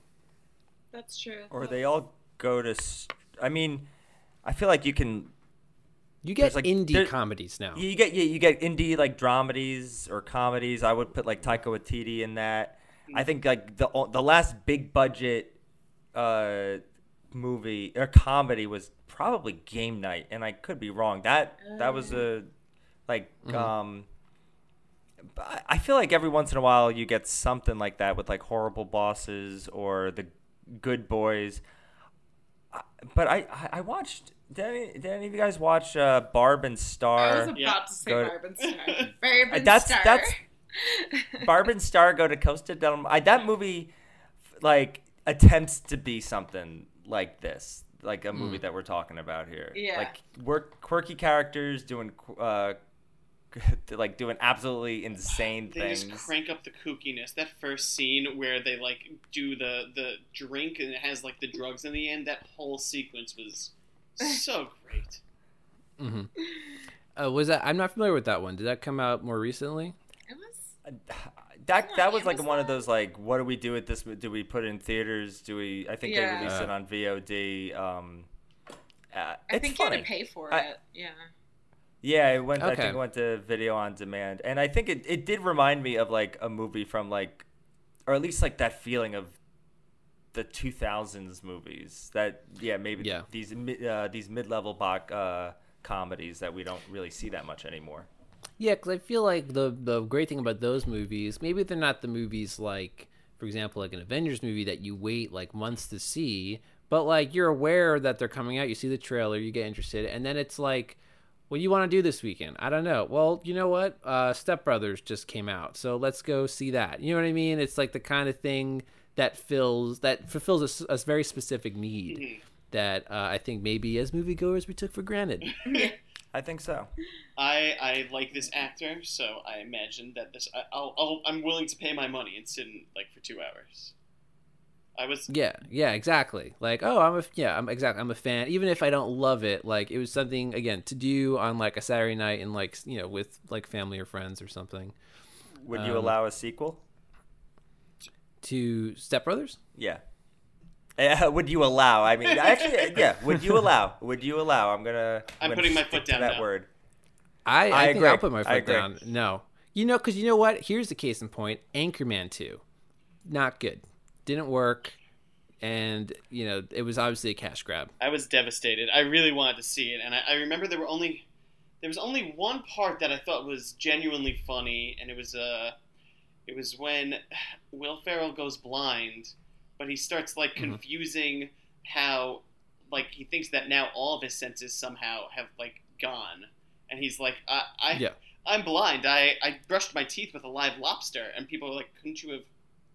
That's true. Or they all go to. i mean, I feel like you can. You get like, indie there- comedies now. You get yeah, you get indie like dramedies or comedies. I would put like Taika Waititi in that. Hmm. I think like the the last big budget uh movie or comedy was probably Game Night, and I could be wrong. That that was a like um. but I- I feel like every once in a while you get something like that with like horrible bosses or the good boys. But I I- I watched. Did any, did any of you guys watch uh, Barb and Star? I was about Yeah. to say Go Barb and Star. Barb and that's Star. that's Barb and Star go to Costa del I, that movie like attempts to be something like this like a movie that we're talking about here Yeah. like work quirky characters doing uh like doing absolutely insane They things just crank up the kookiness. That first scene where they like do the the drink and it has like the drugs in the end. That whole sequence was so great. Mm-hmm. Uh, was that? I'm not familiar with that one. Did that come out more recently? It was. That on that was like one of those like what do we do with this do we put it in theaters do we i think Yeah. they released it on vod um uh, I think funny. you had to pay for I- it. Yeah. Yeah, it went. Okay. I think it went to video on demand, and I think it, it did remind me of like a movie from like, or at least like that feeling of the 2000s movies. That yeah, maybe Yeah. these uh, these mid level box uh, comedies that we don't really see that much anymore. Yeah, because I feel like the the great thing about those movies, maybe they're not the movies like, for example, like an Avengers movie that you wait like months to see, but like you're aware that they're coming out. You see the trailer, you get interested, and then it's like, what do you want to do this weekend? I don't know. Well, you know what? Uh, Step Brothers just came out, so let's go see that. You know what I mean? It's like the kind of thing that fills that fulfills a very specific need that uh, I think maybe as moviegoers we took for granted. I think so. I I like this actor, so I imagine that this I, I'll, I'll I'm willing to pay my money and sit in like for two hours. I was Yeah, yeah, exactly. Like, oh, I'm a yeah, I'm exactly. I'm a fan, even if I don't love it. Like, it was something again to do on like a Saturday night and like you know with like family or friends or something. Would you Um, allow a sequel? To Step Brothers, Yeah. Uh, would you allow? I mean, actually, yeah. Would you allow? Would you allow? I'm gonna. I'm gonna putting my stick foot to down that now. word. I, I, I think agree. I'll put my foot agree. down. No, you know, because you know what? Here's the case in point: Anchorman Two, not good, didn't work, and you know it was obviously a cash grab. I was devastated. I really wanted to see it, and I, I remember there were only there was only one part that I thought was genuinely funny, and it was uh it was when Will Ferrell goes blind, but he starts like Mhm. confusing how like he thinks that now all of his senses somehow have like gone, and he's like, I, I Yeah. I'm blind. I I brushed my teeth with a live lobster, and people are like, couldn't you have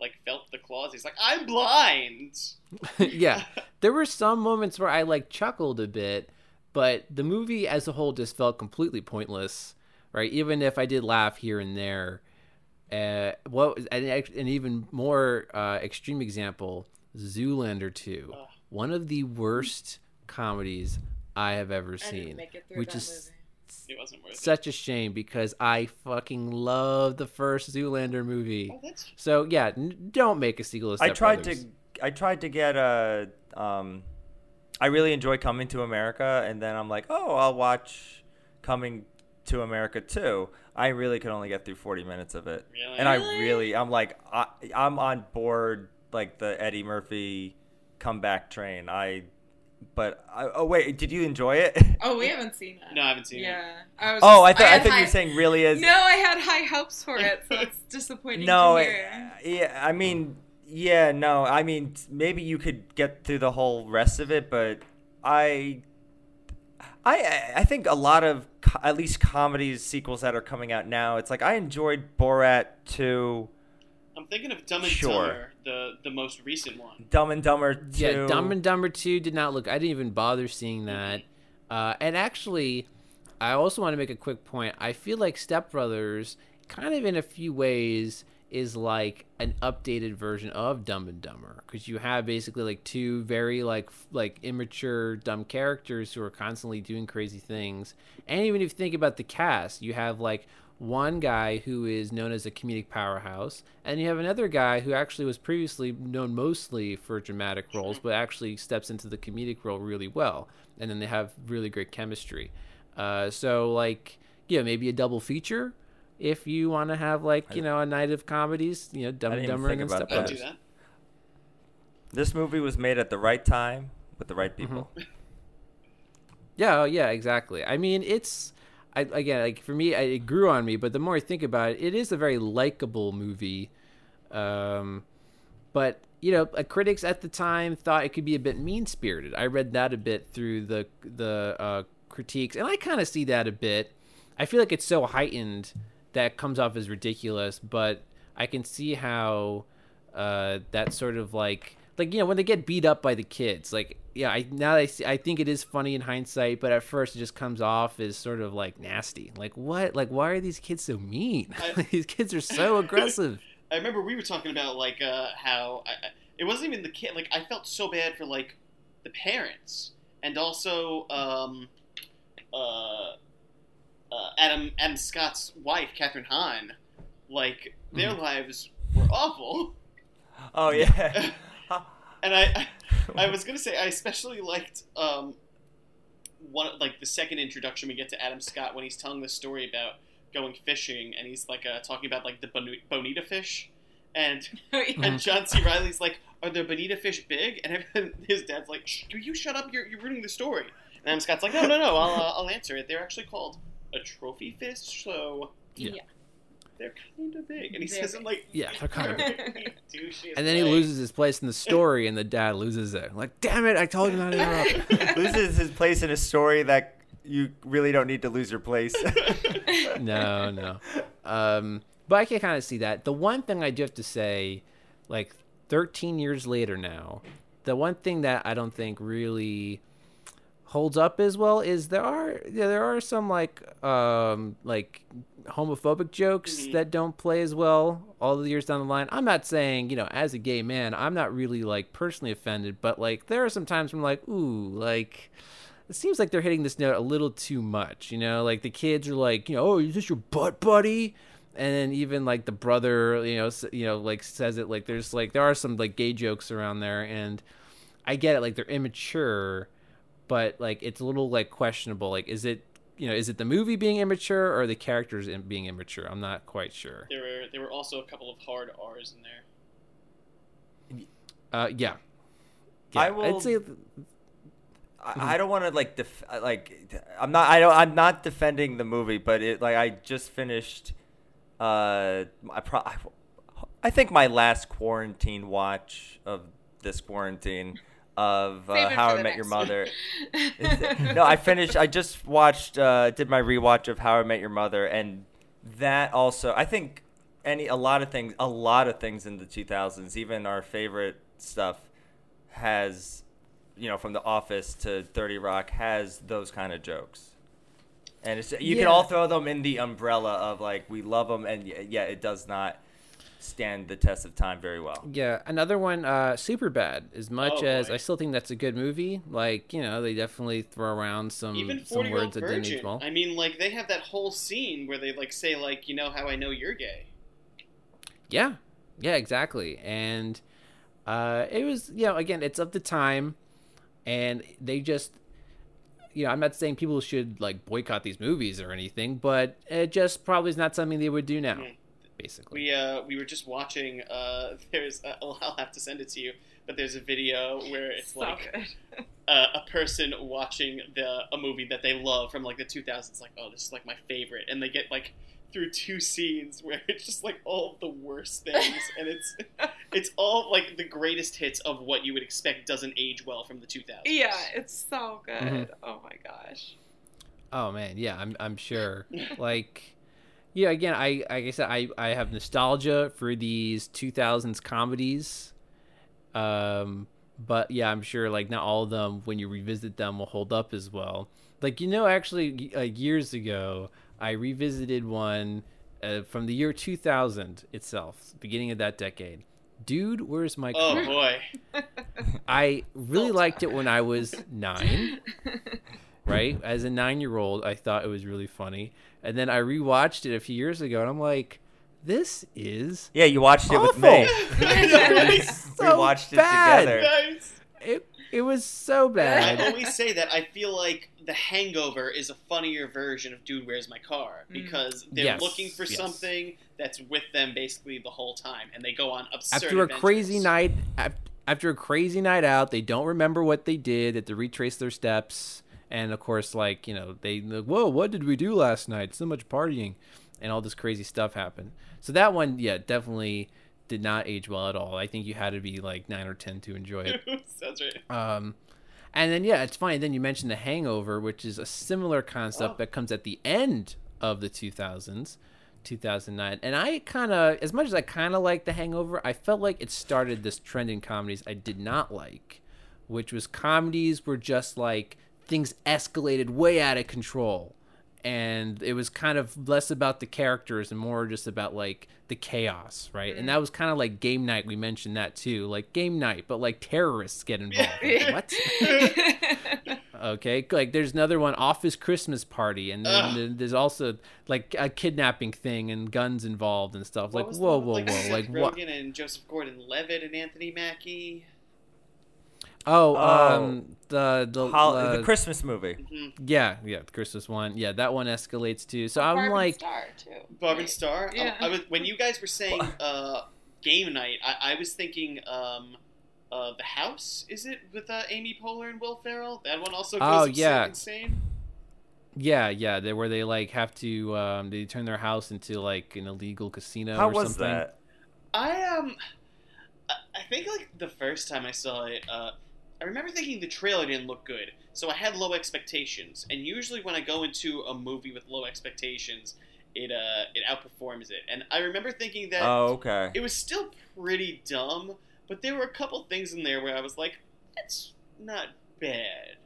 like felt the claws? He's like, I'm blind. yeah, there were some moments where I like chuckled a bit, but the movie as a whole just felt completely pointless, right? Even if I did laugh here and there. Uh, what an, an even more uh, extreme example, Zoolander two, Ugh. one of the worst comedies I have ever I seen, didn't make it which that is movie. It wasn't worth it. such a shame because I fucking love the first Zoolander movie. Oh, that's So yeah, n- don't make a sequel. To I tried Brothers. to. I tried to get a. Um, I really enjoy Coming to America, and then I'm like, oh, I'll watch Coming to America too. I really could only get through 40 minutes of it, Really? and I Really? really, I'm like, I, I'm on board like the Eddie Murphy comeback train. I, but I, oh wait, did you enjoy it? Oh, we haven't seen it. No, I haven't seen it. Yeah. I was oh, I thought I, had thought you were saying really is. No, I had high hopes for it, so it's disappointing No, to it- yeah, I mean, yeah, no, I mean, maybe you could get through the whole rest of it, but I, I, I think a lot of co- at least comedies sequels that are coming out now, it's like I enjoyed Borat two, I'm thinking of Dumb and Sure. Dumber, the the most recent one. Dumb and Dumber two. Yeah, Dumb and Dumber 2 did not look. I didn't even bother seeing that. Uh, and actually, I also want to make a quick point. I feel like Step Brothers, kind of in a few ways, is like an updated version of Dumb and Dumber because you have basically like two very like like immature dumb characters who are constantly doing crazy things. And even if you think about the cast, you have like one guy who is known as a comedic powerhouse, and you have another guy who actually was previously known mostly for dramatic roles, but actually steps into the comedic role really well. And then they have really great chemistry. Uh, so, like, yeah, maybe a double feature if you want to have, like, you know, a night of comedies, you know, Dumb and Dumber and stuff. then about Step I'll that. do that. This movie was made at the right time with the right people. Yeah, oh, yeah, exactly. I mean, it's I again like for me, I, it grew on me. But the more I think about it, it is a very likable movie. Um, but you know, uh, critics at the time thought it could be a bit mean spirited. I read that a bit through the the uh, critiques, and I kind of see that a bit. I feel like it's so heightened that comes off as ridiculous, but I can see how uh, that sort of like like you know when they get beat up by the kids like yeah I now I see, I think it is funny in hindsight but at first it just comes off as sort of like nasty. Like what? Like why are these kids so mean? I- these kids are so aggressive. I remember we were talking about like uh, how I, it wasn't even the kid. Like I felt so bad for like the parents. And also um, uh, Adam Adam Scott's wife, Kathryn Hahn. Like their Mm-hmm. lives were awful. Oh yeah. And I, I was gonna say I especially liked um, one like the second introduction we get to Adam Scott when he's telling the story about going fishing and he's like uh, talking about like the bonita fish, and and John C. Reilly's like, "Are the bonita fish big?" And his dad's like, Shh, "Do you shut up? You're you're ruining the story." And Adam Scott's like, "No, no, no. I'll uh, I'll answer it. They're actually called a trophy fish, so Yeah. Yeah. they're kind of big." And he They're says it like, Yeah, they're kind of douchey and then he loses his place in the story and the dad loses it like damn it I told you not to interrupt Loses his place in a story that you really don't need to lose your place. no, no. Um, but I can kind of see that. The one thing I do have to say, like 13 years later now, the one thing that I don't think really holds up as well is there are yeah, there are some like um like homophobic jokes Mhm. that don't play as well all the years down the line. I'm not saying, you know, as a gay man, I'm not really like personally offended, but like there are some times when I'm like, ooh, like it seems like they're hitting this note a little too much, you know? Like the kids are like, you know, oh, is this your butt buddy? And then even like the brother, you know, s- you know, like says it like there's like there are some like gay jokes around there, and I get it, like they're immature, but like it's a little like questionable. Like, is it you know, is it the movie being immature or the characters being immature? I'm not quite sure. There were there were also a couple of hard R's in there. Uh, yeah. I will- I'd say I, I don't want to like def- like I'm not I don't I'm not defending the movie, but it like I just finished. Uh, I pro I, I think my last quarantine watch of this quarantine of uh, How I Met Your Mother. no, I finished. I just watched. Uh, did my rewatch of How I Met Your Mother, and that also. I think any a lot of things, a lot of things in the 2000s, even our favorite stuff, has, you know, from The Office to 30 Rock, has those kind of jokes. And it's, you can all throw them in the umbrella of like we love them, and yeah, it does not stand the test of time very well. Yeah, another one, uh, Superbad. As much Oh, as boy. I still think that's a good movie, like you know, they definitely throw around some Even some Forty Year Old words that didn't age Virgin. I mean, like they have that whole scene where they like say like, you know how I know you're gay. Yeah, yeah, exactly. And uh, it was, you know, again, it's of the time, and they just, you know, I'm not saying people should like boycott these movies or anything, but it just probably is not something they would do now. Mhm. Basically. We uh we were just watching uh there's uh, I'll I'll have to send it to you but there's a video where it's so like good. uh, a person watching the a movie that they love from like the 2000s like oh this is like my favorite and they get like through two scenes where it's just like all of the worst things and it's it's all like the greatest hits of what you would expect doesn't age well from the 2000s Yeah, it's so good. Mhm. Oh my gosh. Oh man, yeah, I'm I'm sure. like, yeah, again, I like I said, I I have nostalgia for these 2000s comedies. Um, but yeah, I'm sure like not all of them when you revisit them will hold up as well. Like you know, actually, uh, years ago, I revisited one uh, from the year 2000 itself, beginning of that decade. Dude, where's my oh boy I really liked it when I was nine right? As a nine year old, I thought it was really funny. And then I rewatched it a few years ago and I'm like, this is Yeah, you watched it with me. Really? we so watched it bad. together. nice it it was so bad. I always say that I feel like The Hangover is a funnier version of Dude, Where's My Car? Mm. Because they're Yes, looking for yes. something that's with them basically the whole time, and they go on absurd After a crazy night after a crazy night out, they don't remember what they did, That they have retrace their steps. And of course, like, you know, they like, whoa, what did we do last night? So much partying and all this crazy stuff happened. So that one, yeah, definitely did not age well at all. I think you had to be like nine or ten to enjoy it. Sounds right. Um, and then yeah, it's funny. Then you mentioned the Hangover, which is a similar concept Oh. that comes at the end of the 2000s, 2009. And I kind of, as much as I kind of like the Hangover, I felt like it started this trend in comedies I did not like, which was comedies were just like things escalated way out of control. And it was kind of less about the characters and more just about like the chaos, right? And mm. that was kind of like game night. We mentioned that too, like game night, but like terrorists get involved. Like, what? Okay, like there's another one, Office Christmas Party, and then there's also like a kidnapping thing and guns involved and stuff. What like whoa, whoa, with, whoa, Seth like what? And Joseph Gordon-Levitt and Anthony Mackie. Oh, Oh. um, the the, Hol- uh, the Christmas movie. Mhm. yeah, yeah, the Christmas one, yeah, that one escalates too. So I'm Barb like, Star too. Barb and Right. Star. Yeah. I, was when you guys were saying uh, game night. I, I was thinking um, uh, the house. Is it with uh, Amy Poehler and Will Ferrell? That one also goes Oh, yeah. insane. yeah, yeah, they where they like have to um they turn their house into like an illegal casino How or was something. that? I um, I, I think like the first time I saw it, uh, I remember thinking the trailer didn't look good, so I had low expectations. And usually when I go into a movie with low expectations, it uh it outperforms it. And I remember thinking that Oh, okay. it was still pretty dumb, but there were a couple things in there where I was like, that's not bad.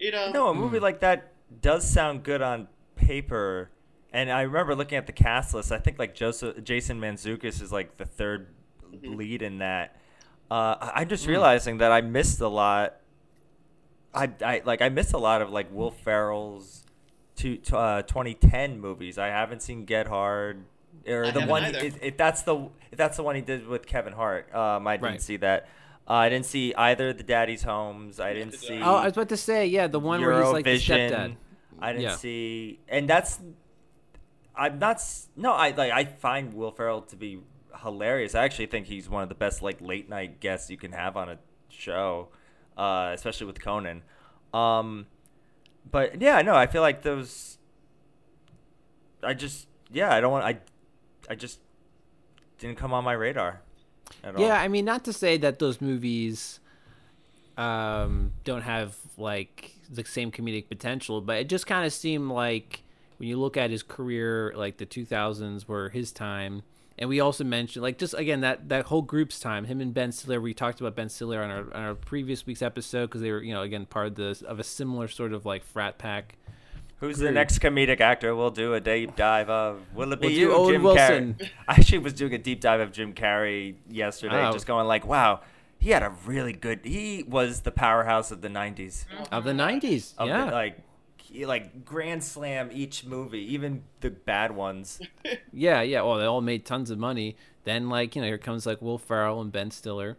You know? No, a movie Hmm. like that does sound good on paper. And I remember looking at the cast list. I think like Joseph, Jason Mantzoukas is like the third Mhm. lead in that. Uh, I- I'm just Hmm. realizing that I missed a lot. I, I like I missed a lot of like Will Ferrell's two, t- uh, 2010 movies. I haven't seen Get Hard or I the one either. if, if that's the if that's the one he did with Kevin Hart. Um, I didn't Right. see that. Uh, I didn't see either the Daddy's Homes. I didn't see. I. Oh, I was about to say, yeah, the one where he's like the Eurovision. stepdad. I didn't Yeah. see, and that's. I'm not. No, I like. I find Will Ferrell to be hilarious. I actually think he's one of the best like late night guests you can have on a show, uh, especially with Conan. Um, but yeah, no, I feel like those. I just yeah, I don't want I, I just didn't come on my radar. At all. Yeah, I mean, not to say that those movies um, don't have like the same comedic potential, but it just kind of seemed like when you look at his career, like the 2000s were his time. And we also mentioned, like, just again that that whole group's time. Him and Ben Stiller. We talked about Ben Stiller on our on our previous week's episode because they were, you know, again part of the of a similar sort of like frat pack. Who's Great. the next comedic actor we'll do a deep dive of? Will it be We'll you, Owen Jim Wilson. Carrey? I actually was doing a deep dive of Jim Carrey yesterday, Oh. just going like, wow, he had a really good. He was the powerhouse of the '90s. Of the 90s, Of yeah. the, like, like grand slam each movie, even the bad ones. Yeah, yeah. Well, they all made tons of money. Then, like, you know, here comes like Will Ferrell and Ben Stiller,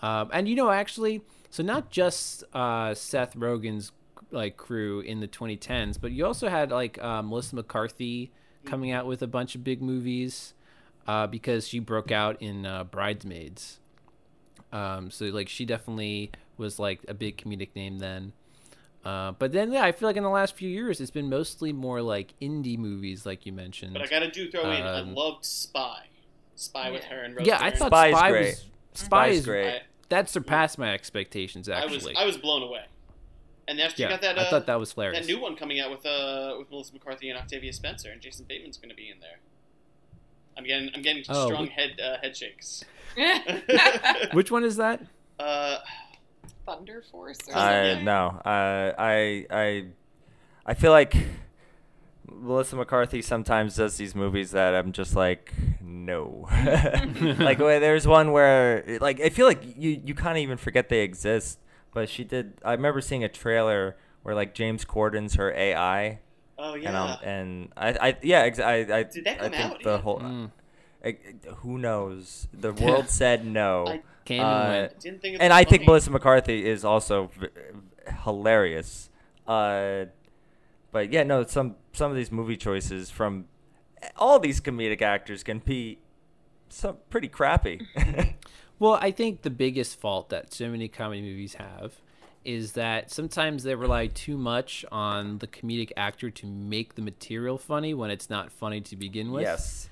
um, and you know, actually, so not just uh, Seth Rogen's like crew in the 2010s, but you also had like uh, Melissa McCarthy coming out with a bunch of big movies. uh, because she broke out in uh, Bridesmaids. Um, so like she definitely was like a big comedic name then. Uh, but then yeah, I feel like in the last few years it's been mostly more like indie movies, like you mentioned. But I gotta do throw in, I Um, loved Spy. Spy with her and Rose yeah, I thought Spy's Spy great. was Spy Spy's is great. I, that surpassed my expectations Actually, I was. I was blown away. And after she yeah, got that. Uh, I thought that was hilarious. that new one coming out with uh with Melissa McCarthy and Octavia Spencer, and Jason Bateman's going to be in there. I'm getting I'm getting Oh, strong we- head uh, head shakes. Which one is that? Uh, Thunder Force or I something. no. Uh, I I I feel like Melissa McCarthy sometimes does these movies that I'm just like no. like where there's one where like I feel like you you kind of even forget they exist. But she did. I remember seeing a trailer where like James Corden's her AI, oh and yeah. um, and I I yeah ex- I I Did that I come think out the yet? whole. Mm, I- who knows? The world said no. I came Uh, and went. didn't think and was I think. Melissa McCarthy is also v- hilarious. Uh, but yeah, no, some some of these movie choices from all these comedic actors can be some pretty crappy. Well, I think the biggest fault that so many comedy movies have is that sometimes they rely too much on the comedic actor to make the material funny when it's not funny to begin with. yes.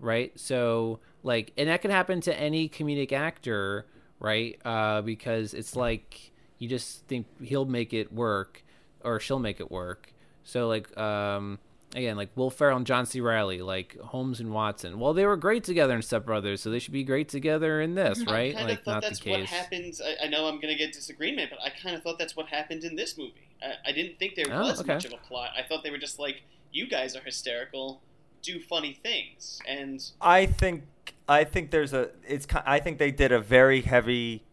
Right? So, like, and that could happen to any comedic actor, right? Uh, because it's like you just think he'll make it work or she'll make it work. So, like, um, again, like Will Ferrell and John C. Reilly, like Holmes and Watson. Well, they were great together in Step Brothers, so they should be great together in this, right? I kind Like, of thought not that's the what case. happened. I, I know I'm going to get disagreement, but I kind of thought that's what happened in this movie. I, I didn't think there Oh, was okay. much of a plot. I thought they were just like, you guys are hysterical, do funny things, and I think I think there's a it's ki- I think they did a very heavy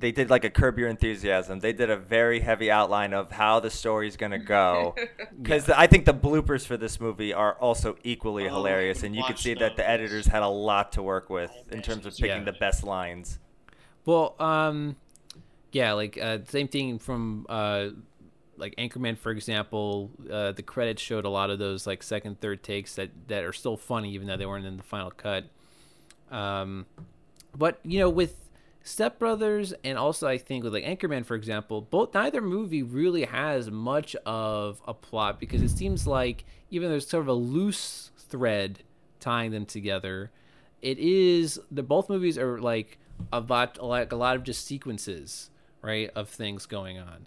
they did like a curb your enthusiasm. They did a very heavy outline of how the story's going to go. Because I think the bloopers for this movie are also equally Oh, hilarious, and you could watch see that the editors had a lot to work with I in terms of picking so. the best lines. Well, um, yeah, like uh, same thing from uh, like Anchorman, for example. Uh, the credits showed a lot of those like second, third takes that that are still funny, even though they weren't in the final cut. Um, but you know, with Step Brothers, and also I think with like Anchorman, for example, both neither movie really has much of a plot because it seems like even there's sort of a loose thread tying them together. It is the both movies are like a lot like a lot of just sequences, right, of things going on.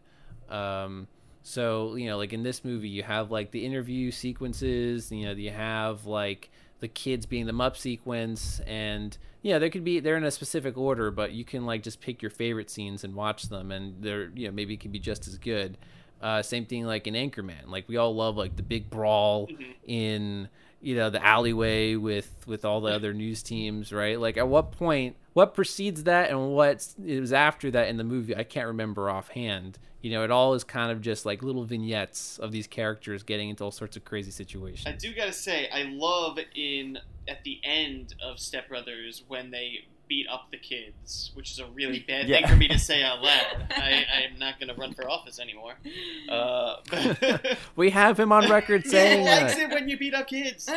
Um, so you know, like in this movie, you have like the interview sequences. You know, you have like the kids being the Mupp sequence, and yeah, there could be they're in a specific order, but you can like just pick your favorite scenes and watch them, and they're you know maybe it can be just as good. Uh, same thing like in Anchorman, like we all love like the big brawl in you know the alleyway with with all the other news teams, right? Like at what point, what precedes that, and what is after that in the movie? I can't remember offhand. You know, it all is kind of just like little vignettes of these characters getting into all sorts of crazy situations. I do gotta say, I love in at the end of Step Brothers when they beat up the kids, which is a really bad Yeah. thing for me to say out loud. I, I am not gonna run for office anymore. Uh, We have him on record saying he likes that. it when you beat up kids.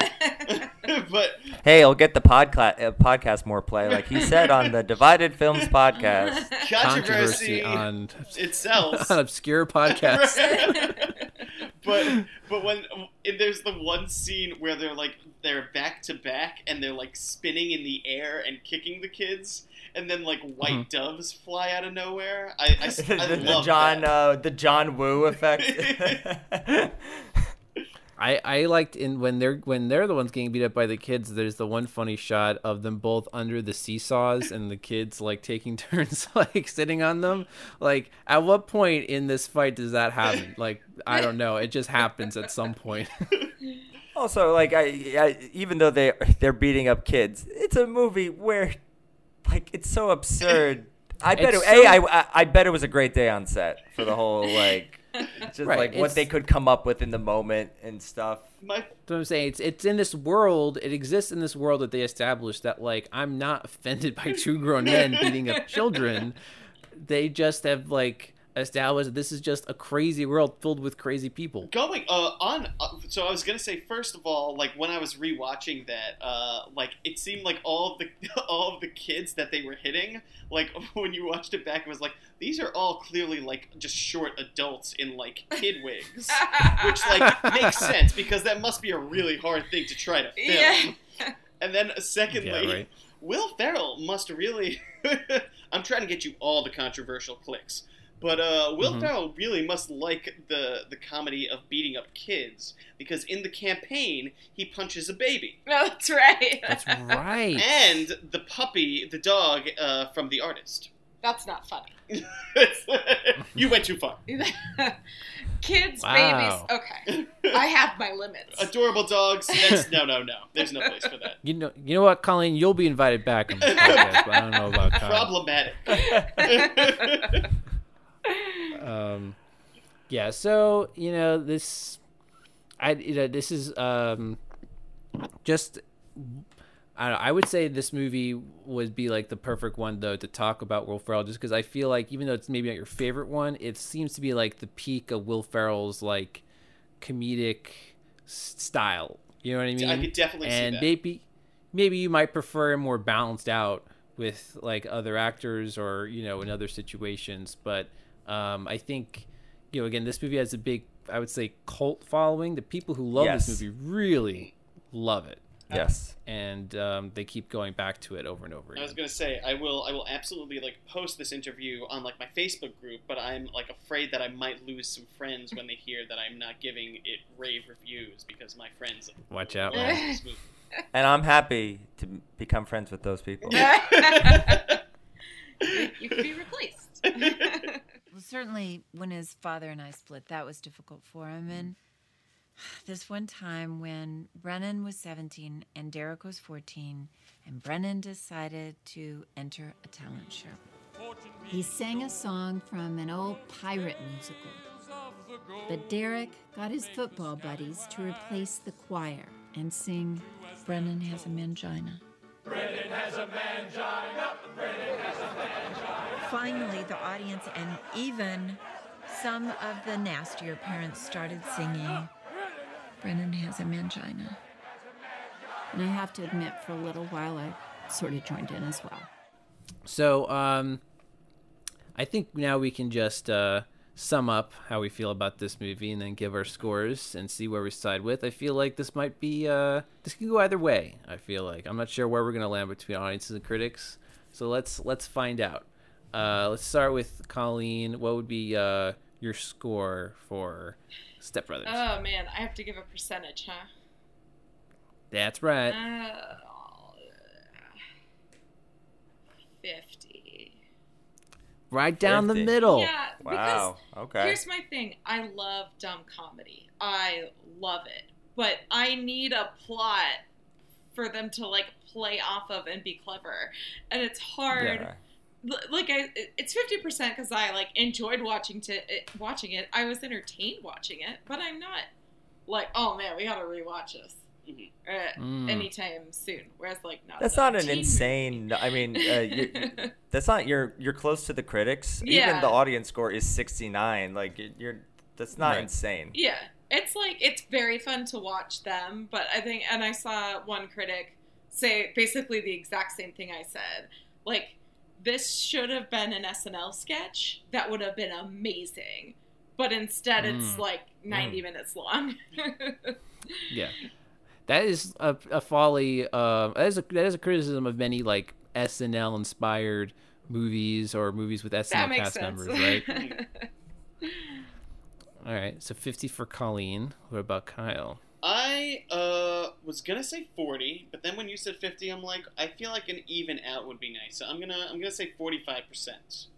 but Hey, I'll get the podcla- uh, podcast more play, like he said on the Divided Films podcast. Controversy controversy on, itself. on obscure podcasts. But but when there's the one scene where they're like they're back to back and they're like spinning in the air and kicking the kids and then like white doves fly out of nowhere. I, I, I the, the love John that. uh, the John Woo effect. I, I liked in when they're when they're the ones getting beat up by the kids. There's the one funny shot of them both under the seesaws and the kids like taking turns like sitting on them. Like at what point in this fight does that happen? Like I don't know. It just happens at some point. Also, like I, I, even though they they're beating up kids, it's a movie where, like, it's so absurd. I bet it, It's a so- I, I I bet it was a great day on set for the whole like, just Right, like what it's- they could come up with in the moment and stuff. My So I'm saying it's it's in this world. It exists in this world that they established that like I'm not offended by two grown men beating up children. They just have like establish that this is just a crazy world filled with crazy people. Going uh, on, uh, so I was gonna say first of all, like when I was rewatching that, uh, like it seemed like all of the all of the kids that they were hitting, like when you watched it back, it was like these are all clearly like just short adults in like kid wigs, which like makes sense because that must be a really hard thing to try to film. Yeah. And then secondly, Yeah, right. Will Ferrell must really. I'm trying to get you all the controversial clicks, but uh, Will Mhm. Ferrell really must like the the comedy of beating up kids because in the campaign he punches a baby no, that's right. That's right. and the puppy, the dog uh, from The Artist. That's not funny. you went too far. Kids, Wow. babies. Okay, I have my limits. Adorable dogs. That's, no, no, no. There's no place for that. You know, you know what, Colleen? You'll be invited back on the podcast, but I don't know about Kyle. Problematic. Um, yeah. So you know this, I you know this is um, just. I don't know, I would say this movie would be like the perfect one though to talk about Will Ferrell, just because I feel like even though it's maybe not your favorite one, it seems to be like the peak of Will Ferrell's like comedic style. You know what I mean? I could definitely see and maybe maybe you might prefer him more balanced out with like other actors or you know in other situations but um i think you know again this movie has a big i would say cult following the people who love Yes. this movie really love it Yes. and um, they keep going back to it over and over Again. I was gonna say I will I will absolutely like post this interview on like my Facebook group, but I'm like afraid that I might lose some friends when they hear that I'm not giving it rave reviews because my friends watch out man. And I'm happy to become friends with those people. you you could be replaced. Well, certainly when his father and I split, that was difficult for him. And this one time when Brennan was 17 and Derek was 14, and Brennan decided to enter a talent show. He sang a song from an old pirate musical. But Derek got his football buddies to replace the choir and sing Brennan has a mangina. Brennan has a mangina. Finally, the audience and even some of the nastier parents started singing, Brennan has a mangina. And I have to admit, for a little while, I sort of joined in as well. so um i think now we can just uh sum up how we feel about this movie and then give our scores and see where we side with i feel like this might be uh this can go either way i feel like i'm not sure where we're gonna land between audiences and critics so let's let's find out uh let's start with colleen what would be uh your score for step brothers oh man, I have to give a percentage, huh? that's right Uh, Fifty. right down the middle Yeah, Wow. Okay. Here's my thing. I love dumb comedy. I love it. But I need a plot for them to like play off of and be clever. And it's hard. Yeah. L- Like I, it's fifty percent because I like enjoyed watching to it, watching it. I was entertained watching it, but I'm not like, oh man, we gotta rewatch this Mhm. uh, Mm. anytime soon. Whereas like, not That's not an teen insane. I mean, uh, you, that's not. You're you're close to the critics. Even Yeah. the audience score is 69. Like you- you're. That's not Right. insane. Yeah, it's like it's very fun to watch them, but I think, and I saw one critic say basically the exact same thing I said. Like, this should have been an SNL sketch that would have been amazing, but instead it's Mm. like 90 minutes long. Yeah, that is a, a folly. Uh, that is a that is a criticism of many like SNL inspired movies or movies with SNL cast sense. members, right? All right, so fifty for Colleen. What about Kyle? I uh was gonna say forty, but then when you said fifty, I'm like, I feel like an even out would be nice. So I'm gonna I'm gonna say forty five percent.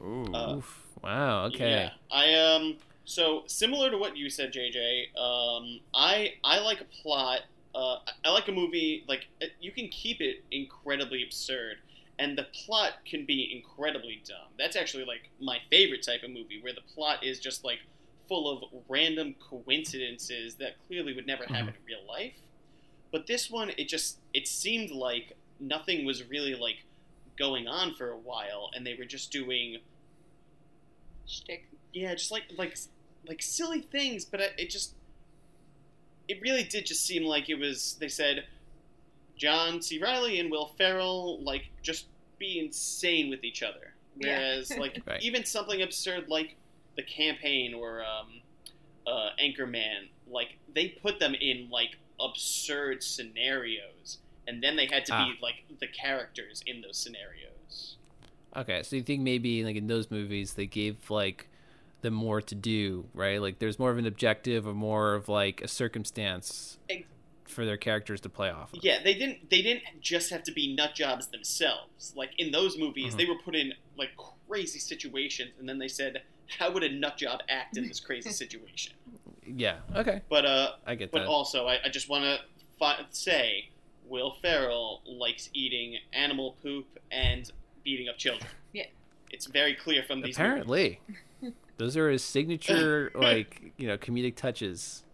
Ooh. Uh, Oof, wow. Okay. Yeah. I um so similar to what you said, JJ. Um, I I like a plot. Uh, I like a movie like you can keep it incredibly absurd, and the plot can be incredibly dumb. That's actually like my favorite type of movie, where the plot is just like full of random coincidences that clearly would never happen mm-hmm. in real life. But this one, it just it seemed like nothing was really like going on for a while, and they were just doing Shtick. yeah, just like like like silly things, but it just it really did just seem like it was. They said John C. Reilly and Will Ferrell like just be insane with each other, Yeah. whereas like Right. even something absurd like the campaign or um, uh, Anchorman, like they put them in like absurd scenarios, and then they had to Ah. be like the characters in those scenarios. Okay, so you think maybe like in those movies they gave like them more to do, right? Like there's more of an objective or more of like a circumstance Ex- for their characters to play off. Of. Yeah, they didn't. They didn't just have to be nut jobs themselves. Like in those movies, Mhm. they were put in like crazy situations, and then they said, "How would a nut job act in this crazy situation?" Yeah. Okay. But uh, I get but that. also, I, I just want to fi- say, Will Ferrell likes eating animal poop and beating up children. Yeah. it's very clear from these. Apparently, those are his signature like you know comedic touches.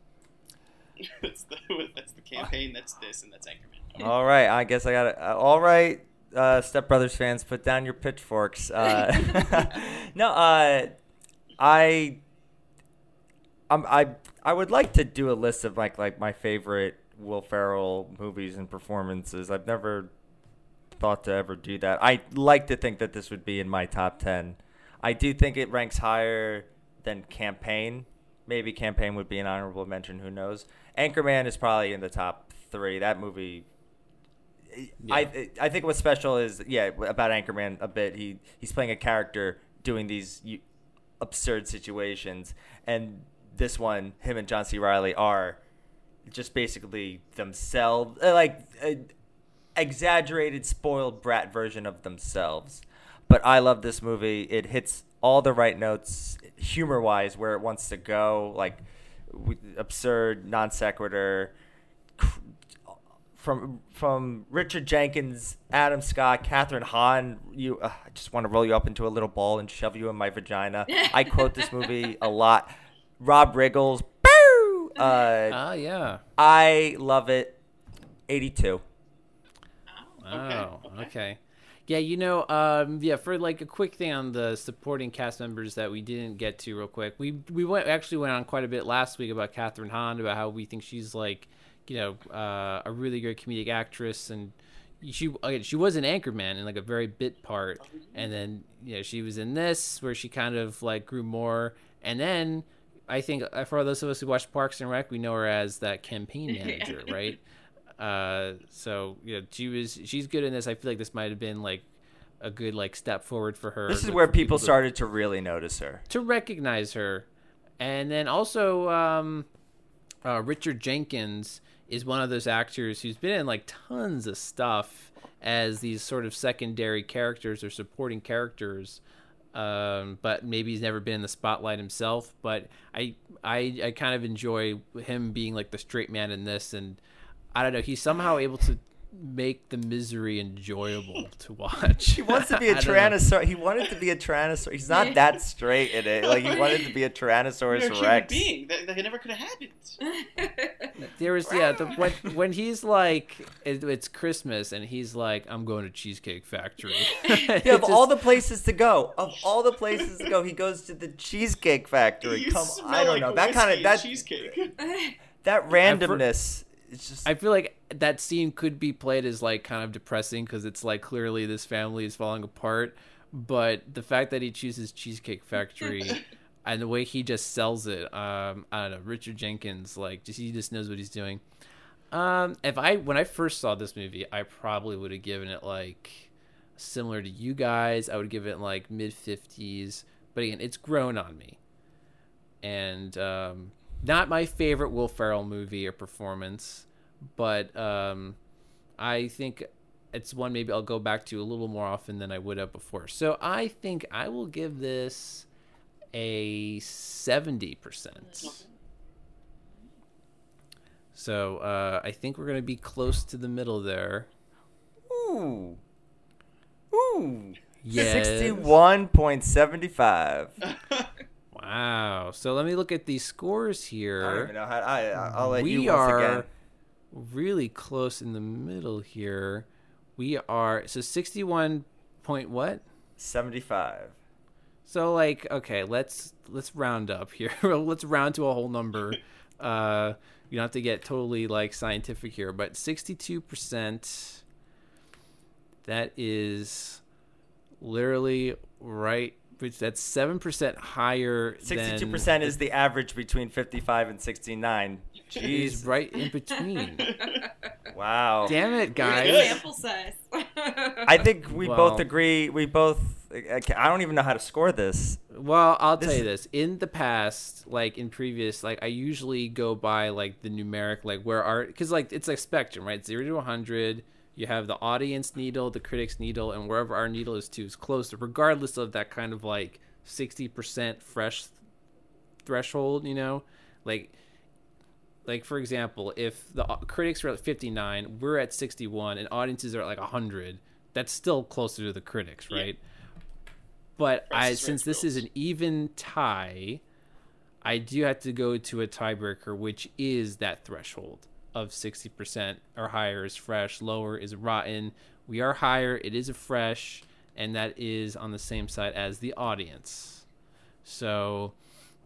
that's the that's the campaign. That's this, and that's Anchorman. All right, I guess I got it. Uh, all right, uh, Step Brothers fans, put down your pitchforks. Uh, no, uh, I, I'm, I, I would like to do a list of like like my favorite Will Ferrell movies and performances. I've never thought to ever do that. I like to think that this would be in my top ten. I do think it ranks higher than Campaign. Maybe Campaign would be an honorable mention. Who knows? Anchorman is probably in the top three. That movie. yeah. I I think what's special is yeah about Anchorman a bit. He he's playing a character doing these absurd situations, and this one, him and John C. Reilly are just basically themselves, uh, like a exaggerated, spoiled brat version of themselves. But I love this movie. It hits all the right notes, humor wise, where it wants to go. Like absurd, non sequitur. Cr- From from Richard Jenkins, Adam Scott, Kathryn Hahn, you uh, I just want to roll you up into a little ball and shove you in my vagina. I quote this movie a lot. Rob Riggles, boo! Uh, Ah, yeah. I love it. 82. Oh, okay. Yeah, you know, um, yeah, for like a quick thing on the supporting cast members that we didn't get to real quick. We we went actually went on quite a bit last week about Kathryn Hahn about how we think she's like, you know, uh, a really great comedic actress and she again, she was an anchorman in like a very bit part and then you know she was in this where she kind of like grew more and then I think uh, for those of us who watched Parks and Rec we know her as that campaign manager right uh, so you know, she was she's good in this. I feel like this might have been like a good like step forward for her. This is like, where for people to- started to really notice her. to recognize her, and then also um, uh, Richard Jenkins is one of those actors who's been in like tons of stuff as these sort of secondary characters or supporting characters. Um, but maybe he's never been in the spotlight himself. But I, I, I kind of enjoy him being like the straight man in this, and I don't know. He's somehow able to make the misery enjoyable to watch. He wants to be a don't tyrannosaur. He wanted to be a tyrannosaur. He's not that straight in it. Like he wanted to be a You're a Tyrannosaurus human Rex. being. That, that never could have happened. There was yeah the, when when he's like it, it's Christmas and he's like I'm going to Cheesecake Factory. Yeah, of all the places to go, of all the places to go, he goes to the Cheesecake Factory. You Come, smell I don't like know that kind of that cheesecake. that randomness. It's just I feel like that scene could be played as like kind of depressing because it's like clearly this family is falling apart, but the fact that he chooses Cheesecake Factory and the way he just sells it, um, I don't know, Richard Jenkins, like just he just knows what he's doing. Um, if I when I first saw this movie, I probably would have given it like similar to you guys. I would give it like mid fifties, but again, it's grown on me, and um, not my favorite Will Ferrell movie or performance, but um, I think it's one maybe I'll go back to a little more often than I would have before. So I think I will give this a seventy percent. So uh, I think we're gonna be close to the middle there. ooh, ooh, Yes. sixty-one point seventy-five. Wow. So let me look at these scores here. I don't even know how. I I'll let we you once are again. really close in the middle here. We are so sixty-one point what? Seventy-five. So like, okay, let's let's round up here. let's round to a whole number. Uh, you don't have to get totally like scientific here, but sixty-two percent. That is literally right. Which that's seven percent higher. Sixty-two percent is the average between fifty-five and sixty-nine. He's Jeez, right in between. wow. Damn it, guys! sample size. I think we Well- both agree. We both. I don't even know how to score this. Well, I'll This tell you this. In the past, like in previous, like I usually go by like the numeric, like where are because like it's like spectrum, right? Zero to 100. You have the audience needle, the critics needle, and wherever our needle is to is closer, regardless of that kind of like 60% fresh threshold, you know? Like, like for example, if the uh, critics are at 59, we're at 61, and audiences are at like 100, that's still closer to the critics, Yeah. right? But Price I, since this is an even tie, I do have to go to a tiebreaker, which is that threshold of 60% or higher is fresh, lower is rotten. We are higher, it is a fresh, and that is on the same side as the audience. So,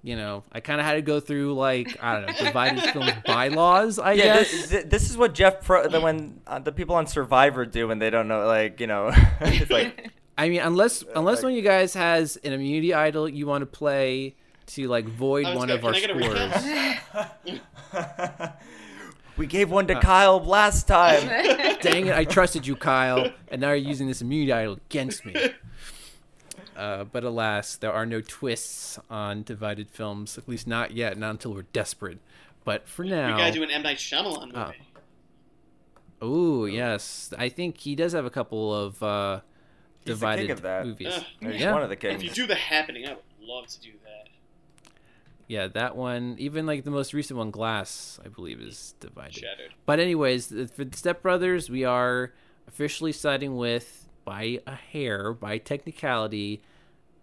you know, I kind of had to go through like I don't know, divided films bylaws. I Yeah, guess. this, thi- this is what Jeff Probst. The, when uh, the people on Survivor do when they don't know, like you know, it's like I mean, unless unless like- one of you guys has an immunity idol you want to play to like void one gonna- of our can I get a scores. Recount? we gave one Uh, to Kyle last time. Dang it, I trusted you, Kyle, and now you're using this immunity idol against me. Uh, but alas, there are no twists on divided films, at least not yet, not until we're desperate. But for We now, gotta do an M Night Shyamalan movie. Oh. oh yes, I think he does have a couple of uh, He's the king divided of that. movies. Ugh. He's Yeah. one of the if you do the happening, I would love to do that. Yeah, that one, even like the most recent one, Glass, I believe, is divided. Shattered. But anyways, for the Step Brothers, we are officially siding with, by a hair, by technicality,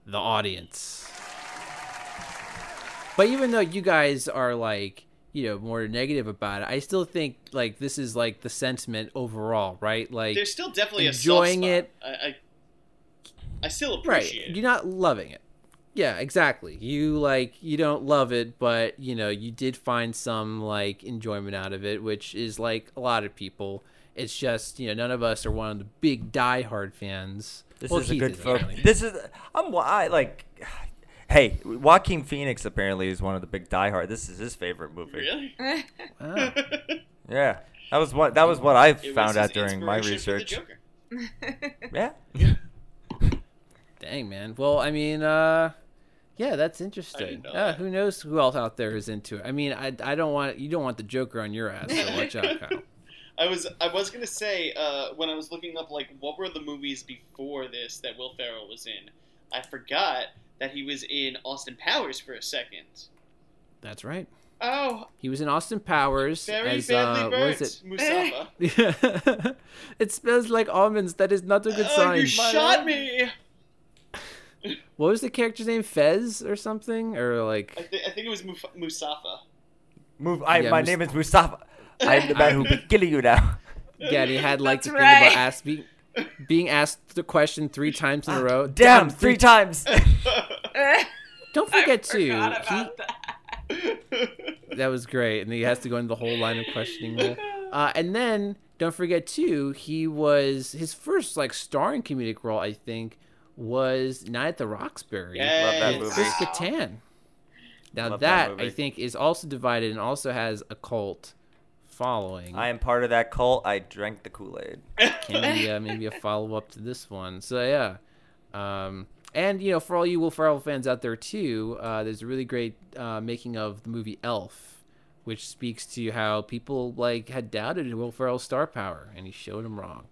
the audience. But even though you guys are like, you know, more negative about it, I still think like this is like the sentiment overall, right? Like There's still definitely enjoying a it. I, I, I still right. appreciate it. You're not loving it. Yeah, exactly. You like you don't love it, but you know, you did find some like enjoyment out of it, which is like a lot of people. It's just, you know, none of us are one of the big diehard fans. This Well, is a good is, film. This is I'm I like. Hey, Joaquin Phoenix apparently is one of the big diehard. This is his favorite movie. Really? Wow. Yeah, that was what that was what I It found out during my inspiration for the research. Joker. Yeah. Dang, man. Well, I mean, uh yeah, that's interesting. Uh, who knows who else out there is into it? I mean, I, I don't want you don't want the Joker on your ass, so watch out, Kyle. I was I was gonna say uh, when I was looking up like what were the movies before this that Will Ferrell was in, I forgot that he was in Austin Powers for a second. That's right. Oh, He was in Austin Powers very as badly uh, burnt, was it? Mustafa. it smells like almonds. That is not a good oh, sign. you shot me! What was the character's name? Fez or something? Or I, like th- I think it was Muf- Mustafa. Move. I, Yeah, my Mus- name is Mustafa. I'm the man who be killing you now. yeah, and he had like That's the thing about right. ask, being, being asked the question three times in a row. Ah, Damn, three times. Don't forget I to. he- that. that was great, and he has to go into the whole line of questioning. Uh, and then don't forget too, he was his first like starring comedic role. I think was Night at the Roxbury. Yes. Love that with movie. Chris Kattan. Now Love that that, I think is also divided and also has a cult following. I am part of that cult. I drank the Kool Aid. Can be uh, maybe a follow up to this one. So yeah, um, and you know for all you Will Ferrell fans out there too, uh, there's a really great uh, making of the movie Elf, which speaks to how people like had doubted Will Ferrell's star power, and he showed them wrong.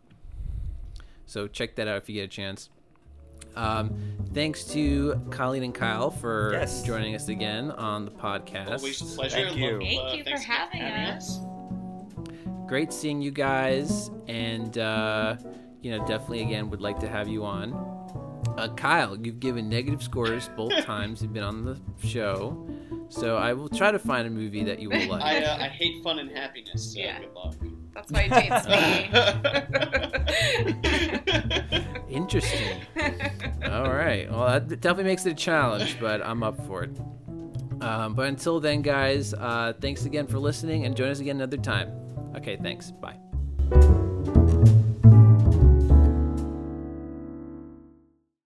So check that out if you get a chance. Um, thanks to Colleen and Kyle for Yes. joining us again on the podcast. Always a pleasure. Thank you. Love- Thank uh, you for thanks having us. great seeing you guys and uh, you know definitely again would like to have you on uh, kyle you've given negative scores both times you've been on the show so i will try to find a movie that you will like I, uh, I hate fun and happiness. So Yeah. Good luck. That's why he dates me. interesting All right. Well, that definitely makes it a challenge, but I'm up for it. Um, but until then, guys, uh, thanks again for listening and join us again another time. Okay, thanks. Bye.